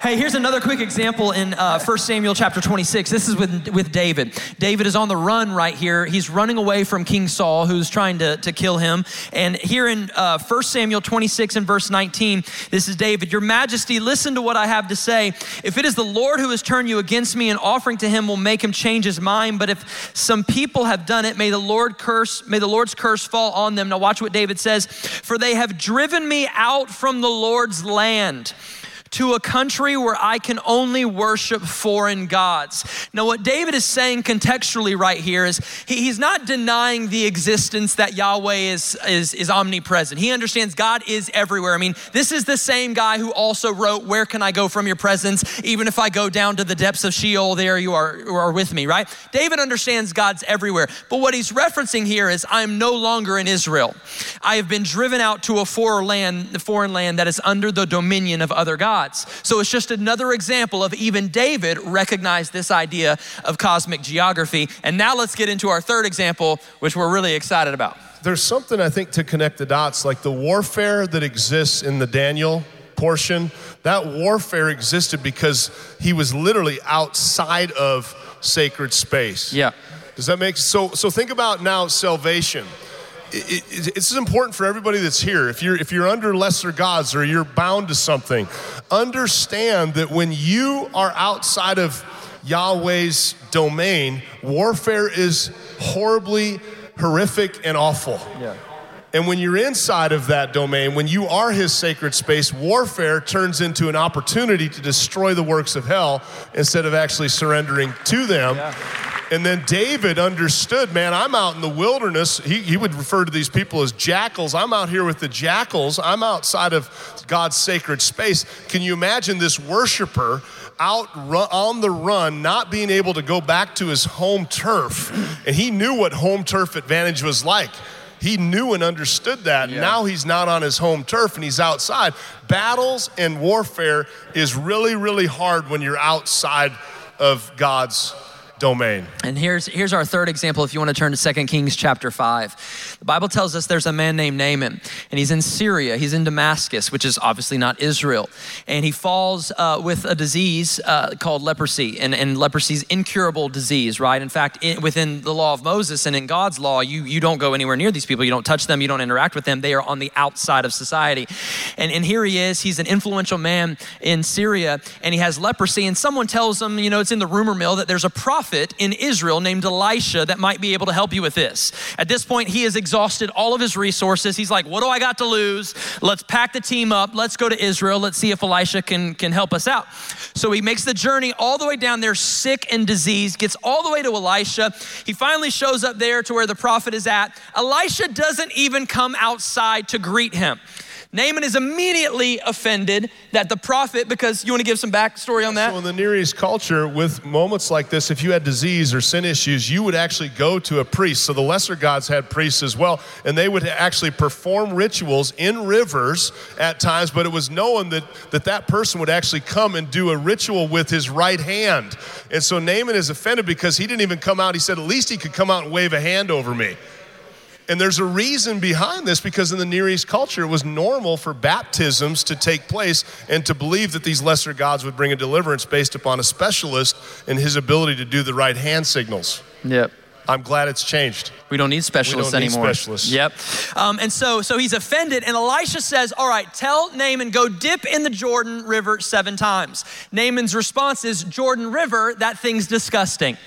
Hey, here's another quick example in uh, 1 Samuel chapter 26. This is with, with David. David is on the run right here. He's running away from King Saul, who's trying to, to kill him. And here in uh, 1 Samuel 26 and verse 19, this is David Your Majesty, listen to what I have to say. If it is the Lord who has turned you against me, and offering to him will make him change his mind. But if some people have done it, may the Lord curse, may the Lord's curse fall on them. Now, watch what David says. For they have driven me out from the Lord's land to a country where I can only worship foreign gods. Now, what David is saying contextually right here is he, he's not denying the existence that Yahweh is, is, is omnipresent. He understands God is everywhere. I mean, this is the same guy who also wrote, Where can I go from your presence? Even if I go down to the depths of Sheol, there you are, you are with me, right? David understands God's everywhere. But what he's referencing here is, I'm no longer in Israel. I have been driven out to a foreign land, foreign land that is under the dominion of other gods gods. So it's just another example of even David recognized this idea of cosmic geography. And now let's get into our third example, which we're really excited about. There's something I think to connect the dots, like the warfare that exists in the Daniel portion. That warfare existed because he was literally outside of sacred space. Yeah. Does that make so? So think about now salvation it, it, it's important for everybody that's here. If you're, if you're under lesser gods or you're bound to something, understand that when you are outside of Yahweh's domain, warfare is horribly horrific and awful. Yeah. And when you're inside of that domain, when you are his sacred space, warfare turns into an opportunity to destroy the works of hell instead of actually surrendering to them. Yeah. And then David understood, man, I'm out in the wilderness. He, he would refer to these people as jackals. I'm out here with the jackals. I'm outside of God's sacred space. Can you imagine this worshiper out run, on the run, not being able to go back to his home turf? And he knew what home turf advantage was like. He knew and understood that. Yeah. Now he's not on his home turf and he's outside. Battles and warfare is really, really hard when you're outside of God's domain. And here's, here's our third example if you want to turn to 2 Kings chapter 5. The Bible tells us there's a man named Naaman, and he's in Syria. He's in Damascus, which is obviously not Israel. And he falls uh, with a disease uh, called leprosy, and, and leprosy is incurable disease, right? In fact, in, within the law of Moses and in God's law, you, you don't go anywhere near these people. You don't touch them, you don't interact with them. They are on the outside of society. And, and here he is. He's an influential man in Syria, and he has leprosy. And someone tells him, you know, it's in the rumor mill that there's a prophet prophet in Israel named Elisha that might be able to help you with this. At this point, he has exhausted all of his resources. He's like, What do I got to lose? Let's pack the team up. Let's go to Israel. Let's see if Elisha can, can help us out. So he makes the journey all the way down there, sick and diseased, gets all the way to Elisha. He finally shows up there to where the prophet is at. Elisha doesn't even come outside to greet him. Naaman is immediately offended that the prophet, because you want to give some backstory on that? So, in the Near East culture, with moments like this, if you had disease or sin issues, you would actually go to a priest. So, the lesser gods had priests as well, and they would actually perform rituals in rivers at times, but it was known that that, that person would actually come and do a ritual with his right hand. And so, Naaman is offended because he didn't even come out. He said, at least he could come out and wave a hand over me. And there's a reason behind this because in the Near East culture, it was normal for baptisms to take place and to believe that these lesser gods would bring a deliverance based upon a specialist and his ability to do the right hand signals. Yep. I'm glad it's changed. We don't need specialists don't need anymore. specialists. Yep. Um, and so, so he's offended, and Elisha says, "All right, tell Naaman go dip in the Jordan River seven times." Naaman's response is, "Jordan River, that thing's disgusting.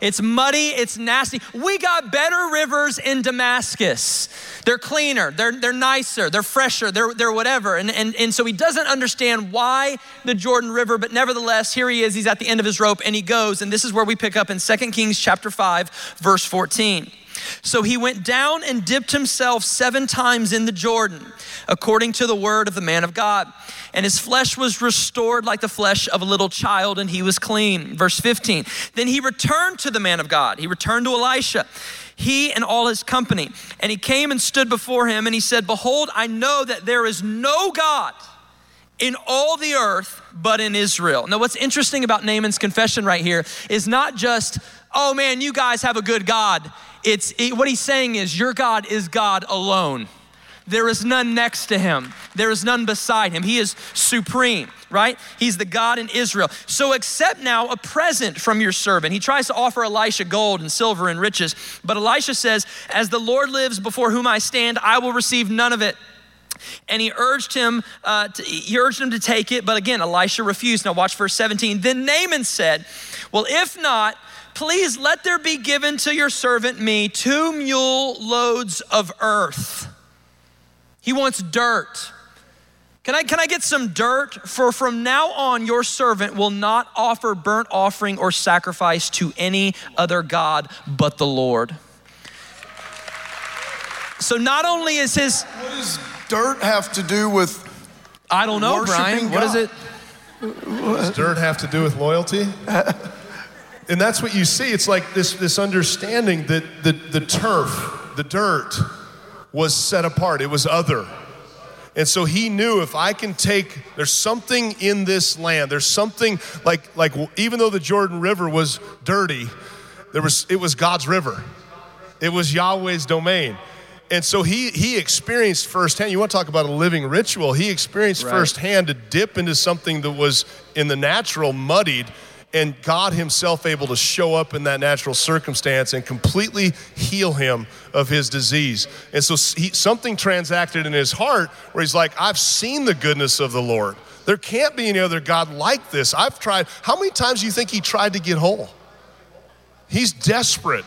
It's muddy, it's nasty. We got better rivers in Damascus. They're cleaner, they're they're nicer, they're fresher, they're they're whatever." And and and so he doesn't understand why the Jordan River, but nevertheless, here he is. He's at the end of his rope, and he goes. And this is where we pick up in 2 Kings chapter five, verse 14. So he went down and dipped himself seven times in the Jordan, according to the word of the man of God. And his flesh was restored like the flesh of a little child, and he was clean. Verse 15. Then he returned to the man of God. He returned to Elisha, he and all his company. And he came and stood before him, and he said, Behold, I know that there is no God in all the earth but in Israel. Now, what's interesting about Naaman's confession right here is not just, oh man, you guys have a good God. It's it, what he's saying is, your God is God alone. There is none next to him. There is none beside him. He is supreme, right? He's the God in Israel. So accept now a present from your servant. He tries to offer Elisha gold and silver and riches, but Elisha says, As the Lord lives before whom I stand, I will receive none of it. And he urged him, uh, to, he urged him to take it, but again, Elisha refused. Now watch verse 17. Then Naaman said, Well, if not, please let there be given to your servant me two mule loads of earth. He wants dirt. Can I, can I get some dirt? For from now on, your servant will not offer burnt offering or sacrifice to any other God but the Lord. So not only is his. What does dirt have to do with. I don't know, Bryan. What does it? Does dirt have to do with loyalty? <laughs> and that's what you see. It's like this, this understanding that the, the turf, the dirt, was set apart, it was other. And so he knew if I can take, there's something in this land. There's something like, like even though the Jordan River was dirty, there was, it was God's river. It was Yahweh's domain. And so he, he experienced firsthand, you want to talk about a living ritual, he experienced right. firsthand to dip into something that was in the natural muddied and God Himself able to show up in that natural circumstance and completely heal him of his disease. And so he, something transacted in his heart where he's like, I've seen the goodness of the Lord. There can't be any other God like this. I've tried. How many times do you think he tried to get whole? He's desperate.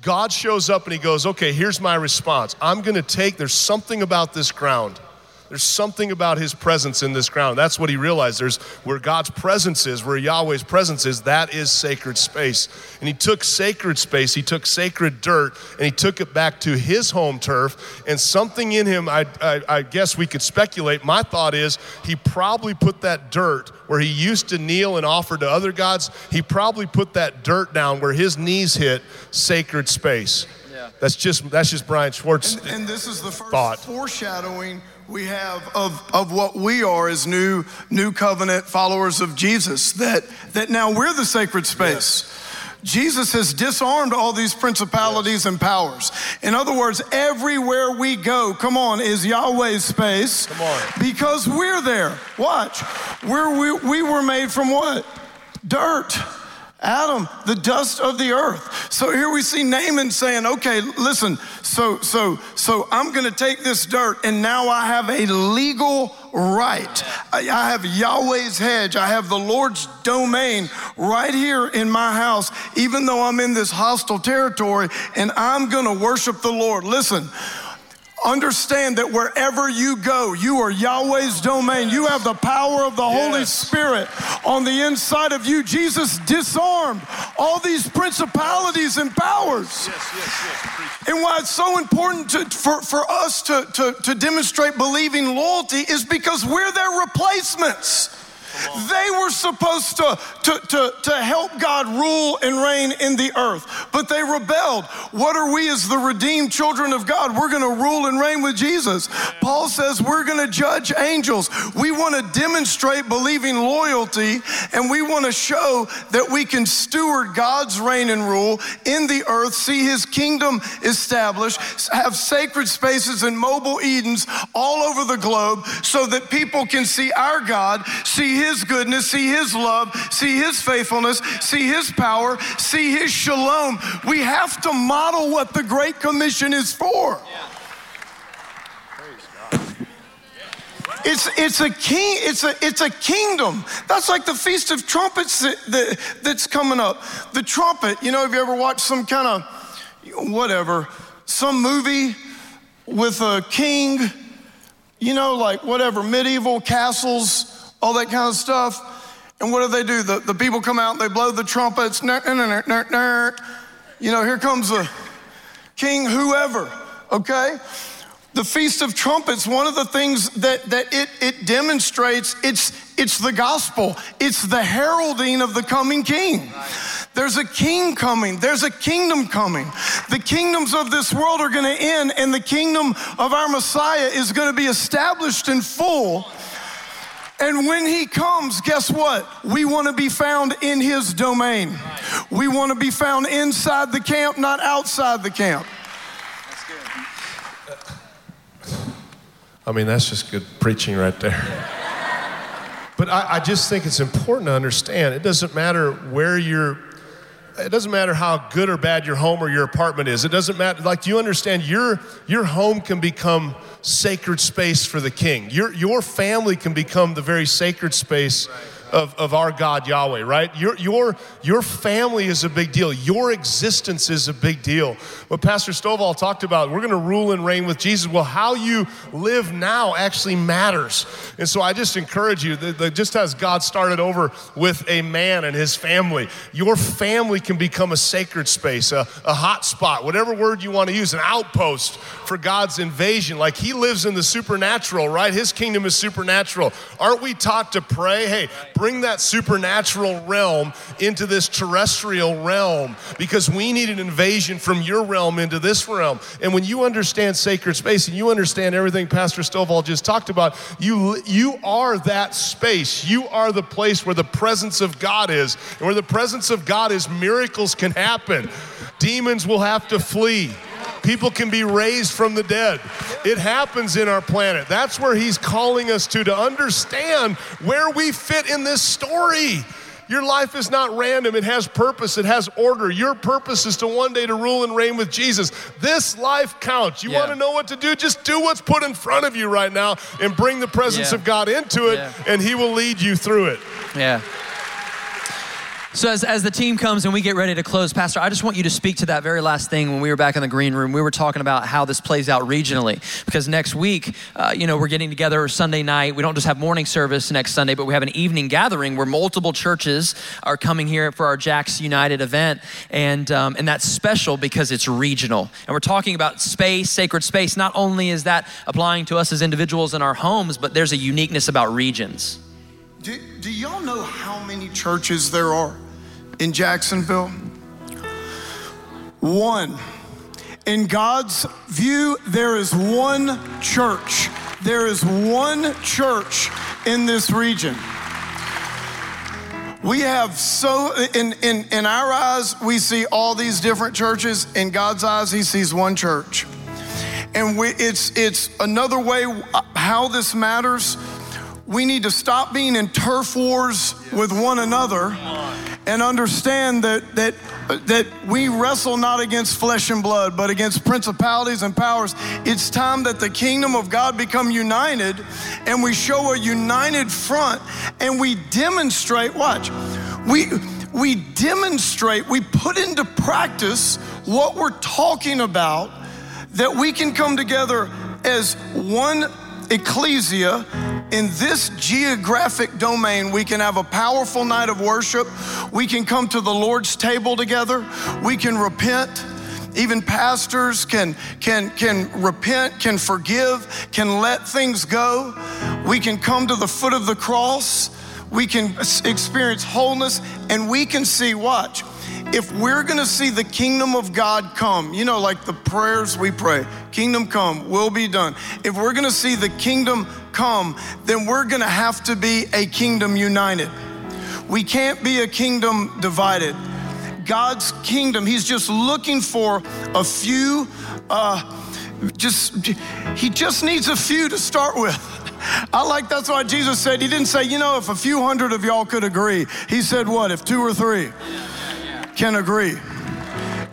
God shows up and he goes, Okay, here's my response. I'm going to take, there's something about this ground. There's something about his presence in this ground. That's what he realized. There's where God's presence is, where Yahweh's presence is, that is sacred space. And he took sacred space, he took sacred dirt, and he took it back to his home turf. And something in him, I, I, I guess we could speculate. My thought is he probably put that dirt where he used to kneel and offer to other gods, he probably put that dirt down where his knees hit sacred space. Yeah. That's just that's just Bryan Schwartz. And, and this is the first thought. foreshadowing we have of, of what we are as new new covenant followers of Jesus that that now we're the sacred space. Yes. Jesus has disarmed all these principalities yes. and powers. In other words, everywhere we go, come on, is Yahweh's space. Come on. Because we're there. Watch. We're, we, we were made from what? Dirt. Adam, the dust of the earth. So here we see Naaman saying, okay, listen, so so so I'm gonna take this dirt and now I have a legal right. I have Yahweh's hedge, I have the Lord's domain right here in my house, even though I'm in this hostile territory, and I'm gonna worship the Lord. Listen. Understand that wherever you go, you are Yahweh's domain. You have the power of the yes. Holy Spirit on the inside of you. Jesus disarmed all these principalities and powers. Yes, yes, and why it's so important to, for, for us to, to, to demonstrate believing loyalty is because we're their replacements. They were supposed to, to, to, to help God rule and reign in the earth, but they rebelled. What are we as the redeemed children of God? We're going to rule and reign with Jesus. Paul says we're going to judge angels. We want to demonstrate believing loyalty, and we want to show that we can steward God's reign and rule in the earth, see his kingdom established, have sacred spaces and mobile Edens all over the globe so that people can see our God, see His goodness, see His love, see His faithfulness, see His power, see His shalom. We have to model what the Great Commission is for. It's, it's a king, it's a, it's a kingdom. That's like the Feast of Trumpets that, that, that's coming up. The trumpet, you know, have you ever watched some kind of, whatever, some movie with a king, you know, like whatever, medieval castles, all that kind of stuff. And what do they do? The, the people come out they blow the trumpets. You know, here comes the king, whoever, okay? The Feast of Trumpets, one of the things that, that it, it demonstrates, it's, it's the gospel. It's the heralding of the coming king. There's a king coming. There's a kingdom coming. The kingdoms of this world are going to end, and the kingdom of our Messiah is going to be established in full. And when he comes, guess what? We want to be found in his domain. We want to be found inside the camp, not outside the camp. I mean, that's just good preaching right there. But I, I, just think it's important to understand it doesn't matter where you're, it doesn't matter how good or bad your home or your apartment is. It doesn't matter, like, do you understand your, your home can become sacred space for the king? Your, your family can become the very sacred space. Right of, of our God Yahweh, right? Your, your, your family is a big deal. Your existence is a big deal. What Pastor Stovall talked about, we're going to rule and reign with Jesus. Well, how you live now actually matters. And so I just encourage you, that, that just as God started over with a man and his family, your family can become a sacred space, a, a hot spot, whatever word you want to use, an outpost for God's invasion. Like he lives in the supernatural, right? His kingdom is supernatural. Aren't we taught to pray? Hey, bring that supernatural realm into this terrestrial realm because we need an invasion from your realm into this realm. And when you understand sacred space and you understand everything Pastor Stovall just talked about, you, you are that space. You are the place where the presence of God is. And where the presence of God is, miracles can happen. Demons will have to flee. People can be raised from the dead. It happens in our planet. That's where he's calling us to, to understand where we fit in this story. Your life is not random. It has purpose. It has order. Your purpose is to one day to rule and reign with Jesus. This life counts. You yeah. want to know what to do? Just do what's put in front of you right now and bring the presence yeah. of God into it, yeah. and He will lead you through it. Yeah. So, as, as the team comes and we get ready to close, Pastor, I just want you to speak to that very last thing when we were back in the green room. We were talking about how this plays out regionally. Because next week, uh, you know, we're getting together Sunday night. We don't just have morning service next Sunday, but we have an evening gathering where multiple churches are coming here for our Jacks United event. And, um, and that's special because it's regional. And we're talking about space, sacred space. Not only is that applying to us as individuals in our homes, but there's a uniqueness about regions. Do, do y'all know how many churches there are in Jacksonville? One. In God's view, there is one church. There is one church in this region. We have so, in, in, in our eyes, we see all these different churches. In God's eyes, He sees one church. And we, it's, it's another way uh, how this matters we need to stop being in turf wars with one another and understand that, that, that we wrestle not against flesh and blood, but against principalities and powers. It's time that the kingdom of God become united and we show a united front and we demonstrate, watch, we, we demonstrate, we put into practice what we're talking about, that we can come together as one ecclesia in this geographic domain, we can have a powerful night of worship. We can come to the Lord's table together. We can repent. Even pastors can, can, can repent, can forgive, can let things go. We can come to the foot of the cross. We can experience wholeness and we can see, watch, if we're gonna see the kingdom of God come, you know, like the prayers we pray, kingdom come, will be done. If we're gonna see the kingdom come, then we're gonna have to be a kingdom united. We can't be a kingdom divided. God's kingdom, He's just looking for a few, uh, just, He just needs a few to start with. <laughs> I like that's why Jesus said, He didn't say, you know, if a few hundred of y'all could agree. He said, what? If two or three can agree.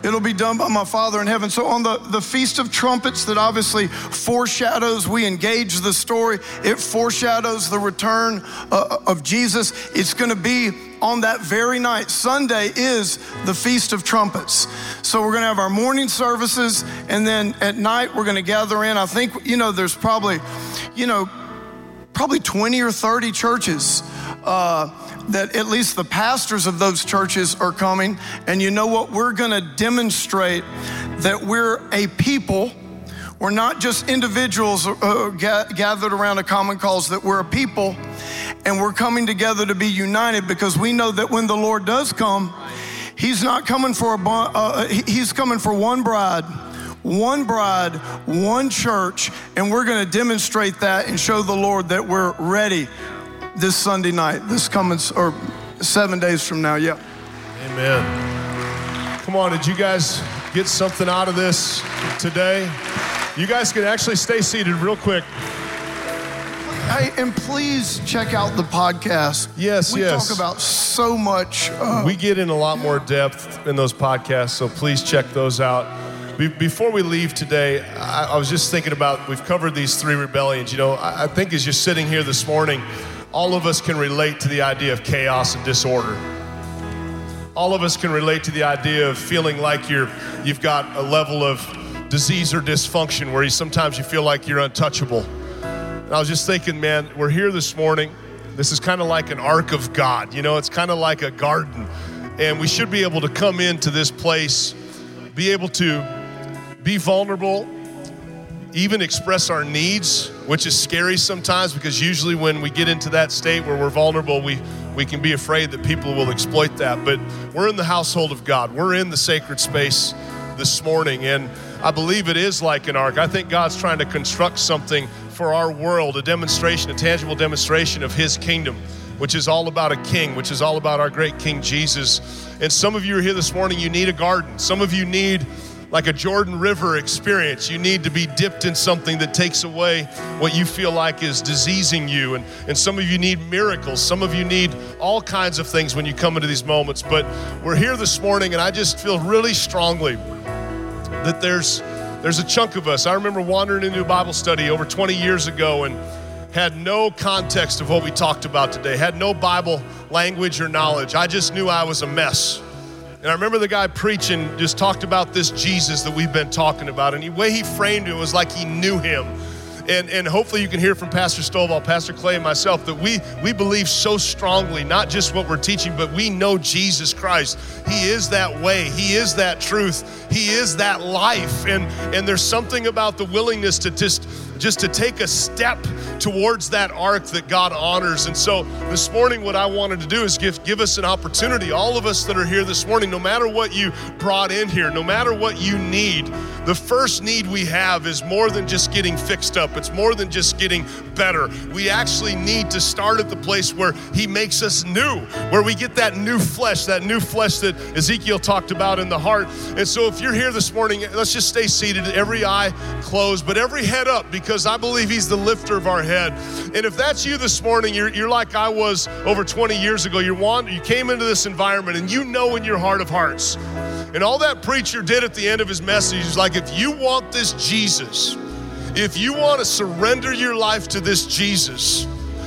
It'll be done by my Father in heaven. So, on the, the Feast of Trumpets, that obviously foreshadows, we engage the story, it foreshadows the return uh, of Jesus. It's going to be on that very night. Sunday is the Feast of Trumpets. So, we're going to have our morning services, and then at night, we're going to gather in. I think, you know, there's probably, you know, probably 20 or 30 churches. Uh, that at least the pastors of those churches are coming. And you know what? We're going to demonstrate that we're a people. We're not just individuals uh, gathered around a common cause, that we're a people and we're coming together to be united because we know that when the Lord does come, He's not coming for a, uh, uh He's coming for one bride one bride, one church, and we're going to demonstrate that and show the Lord that we're ready this Sunday night, this coming, or seven days from now. Yeah. Amen. Come on, did you guys get something out of this today? You guys can actually stay seated real quick. Hey, and please check out the podcast. Yes, we yes. talk about so much. Uh, we get in a lot more depth in those podcasts, so please check those out. Be- before we leave today, I-, I was just thinking about we've covered these three rebellions. You know, I, I think as you're sitting here this morning, all of us can relate to the idea of chaos and disorder. All of us can relate to the idea of feeling like you're, you've got a level of disease or dysfunction where you, sometimes you feel like you're untouchable. And I was just thinking, man, we're here this morning. This is kind of like an ark of God. You know, it's kind of like a garden. And we should be able to come into this place, be able to be vulnerable, even express our needs, which is scary sometimes because usually when we get into that state where we're vulnerable, we, we can be afraid that people will exploit that. But we're in the household of God, we're in the sacred space this morning. And I believe it is like an ark. I think God's trying to construct something for our world, a demonstration, a tangible demonstration of His kingdom which is all about a king, which is all about our great King Jesus. And some of you are here this morning, you need a garden. Some of you need like a Jordan River experience. You need to be dipped in something that takes away what you feel like is diseasing you. And, and some of you need miracles. Some of you need all kinds of things when you come into these moments. But we're here this morning, and I just feel really strongly that there's, there's a chunk of us. I remember wandering into a Bible study over 20 years ago and had no context of what we talked about today, had no Bible language or knowledge. I just knew I was a mess. And I remember the guy preaching just talked about this Jesus that we've been talking about. And the way he framed it was like he knew him. And, and hopefully you can hear from Pastor Stovall, Pastor Clay, and myself that we, we believe so strongly, not just what we're teaching, but we know Jesus Christ. He is that way. He is that truth. He is that life. And, and there's something about the willingness to just, just to take a step towards that ark that God honors. And so this morning, what I wanted to do is give, give us an opportunity, all of us that are here this morning, no matter what you brought in here, no matter what you need, the first need we have is more than just getting fixed up, it's more than just getting better. We actually need to start at the place where He makes us new, where we get that new flesh, that new flesh that Ezekiel talked about in the heart. And so if you're here this morning, let's just stay seated, every eye closed, but every head up, because I believe He's the lifter of our head. And if that's you this morning, you're, you're like I was over 20 years ago. You're you came into this environment and you know in your heart of hearts. And all that preacher did at the end of his message is like, if you want this Jesus, if you want to surrender your life to this Jesus,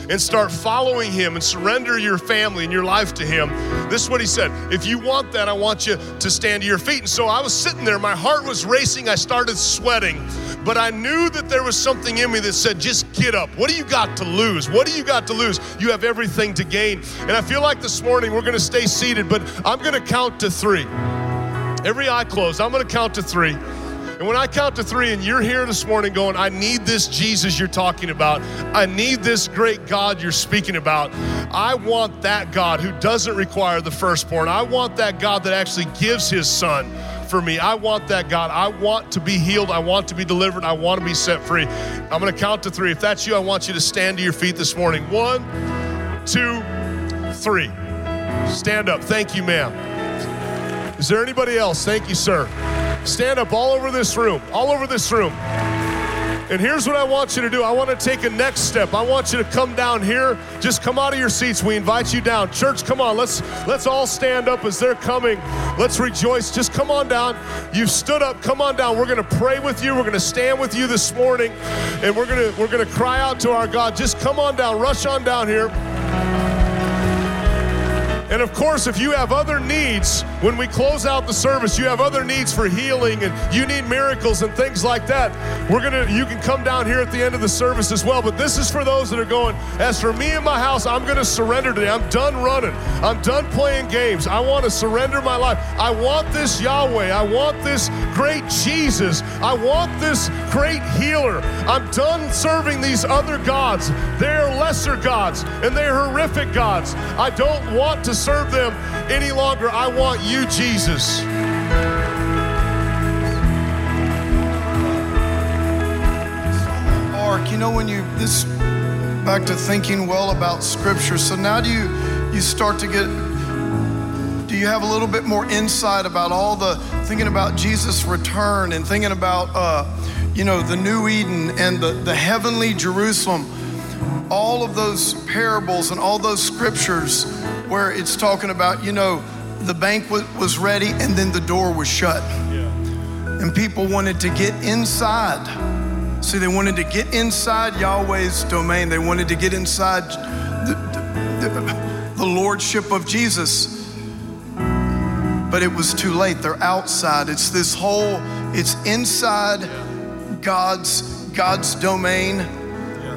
and start following him and surrender your family and your life to him. This is what he said. If you want that, I want you to stand to your feet. And so I was sitting there, my heart was racing, I started sweating, but I knew that there was something in me that said, just get up. What do you got to lose? What do you got to lose? You have everything to gain. And I feel like this morning we're gonna stay seated, but I'm gonna count to three. Every eye closed, I'm gonna count to three. And when I count to three and you're here this morning going, I need this Jesus you're talking about, I need this great God you're speaking about, I want that God who doesn't require the firstborn. I want that God that actually gives his son for me. I want that God. I want to be healed. I want to be delivered. I want to be set free. I'm going to count to three. If that's you, I want you to stand to your feet this morning. One, two, three. Stand up. Thank you, ma'am. Is there anybody else? Thank you, sir. Stand up all over this room, all over this room. And here's what I want you to do. I want to take a next step. I want you to come down here. Just come out of your seats. We invite you down. Church, come on. Let's let's all stand up as they're coming. Let's rejoice. Just come on down. You've stood up. Come on down. We're going to pray with you. We're going to stand with you this morning and we're going to we're going to cry out to our God. Just come on down. Rush on down here. And of course, if you have other needs, when we close out the service, you have other needs for healing and you need miracles and things like that. We're gonna you can come down here at the end of the service as well. But this is for those that are going, as for me and my house, I'm gonna surrender today. I'm done running. I'm done playing games. I want to surrender my life. I want this Yahweh. I want this great Jesus. I want this great healer. I'm done serving these other gods. They're lesser gods and they're horrific gods. I don't want to serve them any longer. I want you, Jesus. Mark, you know when you this back to thinking well about scripture. So now do you you start to get do you have a little bit more insight about all the thinking about Jesus' return and thinking about uh, you know the new Eden and the, the heavenly Jerusalem, all of those parables and all those scriptures where it's talking about, you know, the banquet was ready and then the door was shut. Yeah. And people wanted to get inside. See, they wanted to get inside Yahweh's domain, they wanted to get inside the, the, the lordship of Jesus. But it was too late. They're outside. It's this whole, it's inside God's God's domain,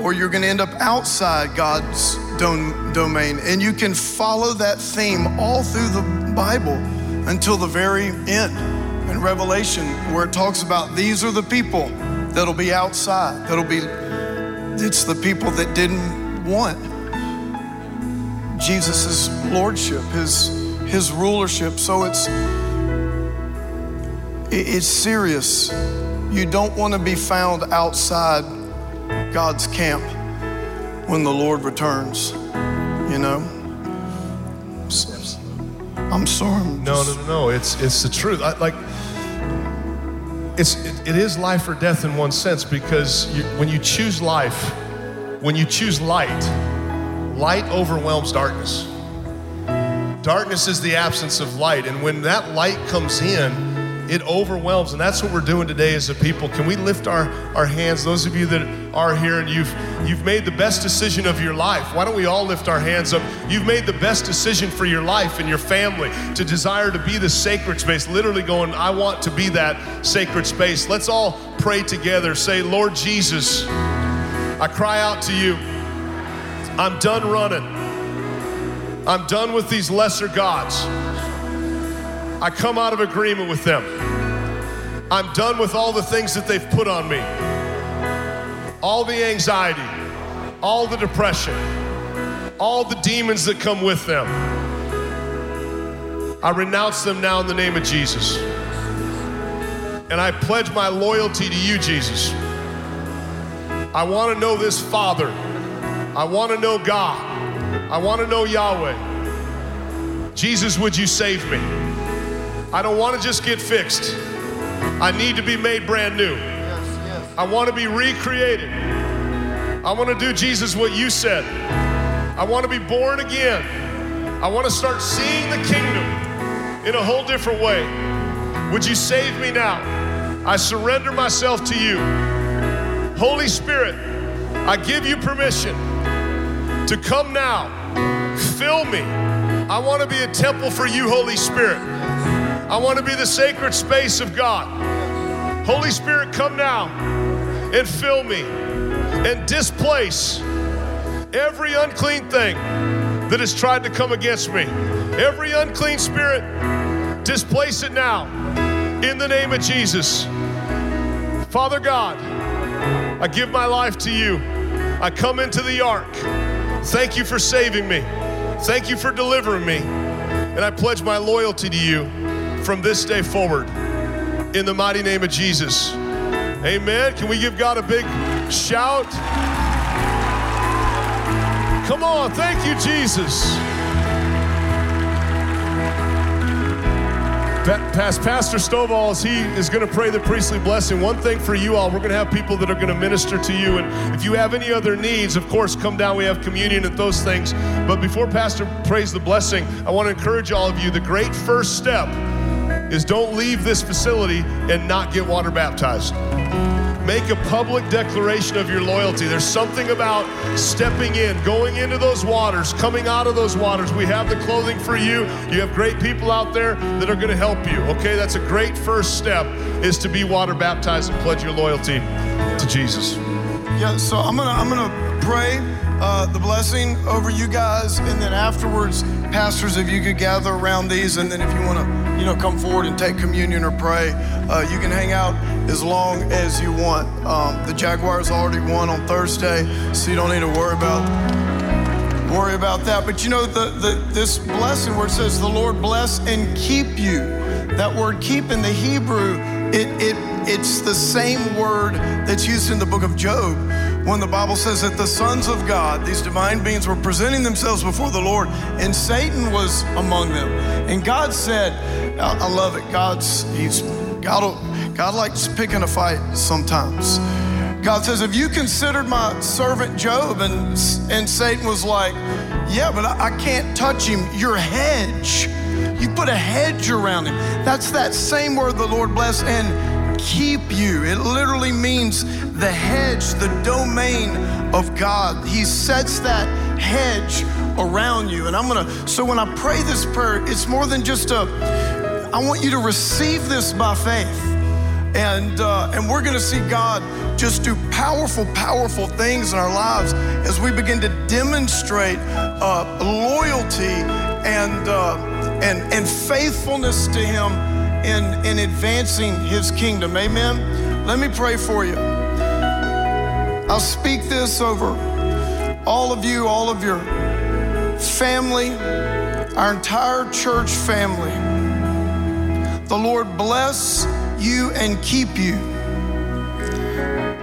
or you're gonna end up outside God's dom- domain. And you can follow that theme all through the Bible until the very end in Revelation, where it talks about these are the people that'll be outside, that'll be, it's the people that didn't want Jesus' lordship, his, his rulership. So it's, it's serious. You don't want to be found outside God's camp when the Lord returns, you know? I'm sorry. I'm no, no, no, no. It's it's the truth. I, like it's it, it is life or death in one sense because you, when you choose life, when you choose light, light overwhelms darkness. Darkness is the absence of light, and when that light comes in, it overwhelms and that's what we're doing today as a people. Can we lift our, our hands? Those of you that are here and you've you've made the best decision of your life why don't we all lift our hands up? You've made the best decision for your life and your family to desire to be the sacred space literally going i want to be that sacred space. Let's all pray together. Say lord jesus i cry out to you. I'm done running. I'm done with these lesser gods I come out of agreement with them. I'm done with all the things that they've put on me all the anxiety, all the depression, all the demons that come with them. I renounce them now in the name of Jesus. And I pledge my loyalty to you, Jesus. I want to know this Father. I want to know God. I want to know Yahweh. Jesus, would you save me? I don't want to just get fixed. I need to be made brand new. Yes, yes. I want to be recreated. I want to do, Jesus, what you said. I want to be born again. I want to start seeing the kingdom in a whole different way. Would you save me now? I surrender myself to you. Holy Spirit, I give you permission to come now. Fill me. I want to be a temple for you, Holy Spirit. I want to be the sacred space of God. Holy Spirit, come now and fill me and displace every unclean thing that has tried to come against me. Every unclean spirit, displace it now in the name of Jesus. Father God, I give my life to you. I come into the ark. Thank you for saving me. Thank you for delivering me. And I pledge my loyalty to you from this day forward. In the mighty name of Jesus. Amen. Can we give God a big shout? Come on. Thank you, Jesus. Past Pastor Stovall, as he is going to pray the priestly blessing, one thing for you all, we're going to have people that are going to minister to you. And if you have any other needs, of course, come down. We have communion and those things. But before Pastor prays the blessing, I want to encourage all of you the great first step is don't leave this facility and not get water baptized make a public declaration of your loyalty. There's something about stepping in, going into those waters, coming out of those waters. We have the clothing for you. You have great people out there that are going to help you. Okay, that's a great first step is to be water baptized and pledge your loyalty to Jesus. Yeah, so I'm gonna I'm gonna pray uh, the blessing over you guys, and then afterwards, pastors, if you could gather around these, and then if you want to, you know, come forward and take communion or pray, uh, you can hang out as long as you want. Um, the Jaguars already won on Thursday, so you don't need to worry about worry about that. But you know, the, the this blessing where it says the Lord bless and keep you. That word keep in the Hebrew, it it it's the same word that's used in the book of Job when the Bible says that the sons of God, these divine beings, were presenting themselves before the Lord, and Satan was among them. And God said, I, love it. God's He's God. God likes picking a fight sometimes. God says, Have you considered my servant Job? And, and Satan was like, Yeah, but I, I can't touch him. Your hedge. You put a hedge around him. That's that same word the Lord bless. And keep you. It literally means the hedge, the domain of God. He sets that hedge around you. And I'm gonna, so when I pray this prayer, it's more than just a, I want you to receive this by faith. And, uh, and we're gonna see God just do powerful, powerful things in our lives as we begin to demonstrate uh, loyalty and, uh, and, and faithfulness to Him in, in advancing his kingdom. Amen. Let me pray for you. I'll speak this over all of you, all of your family, our entire church family. The Lord bless you and keep you.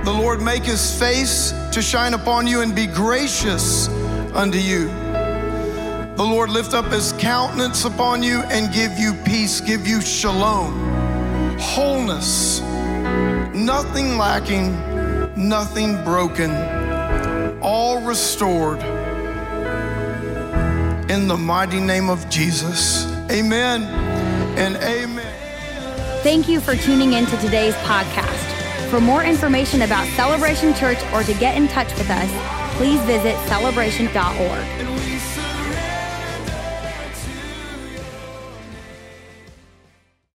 The Lord make his face to shine upon you and be gracious unto you. The Lord lift up his countenance upon you and give you peace, give you shalom, wholeness, nothing lacking, nothing broken, all restored in the mighty name of Jesus. Amen and amen. Thank you for tuning in to today's podcast. For more information about Celebration Church or to get in touch with us, please visit celebration.org.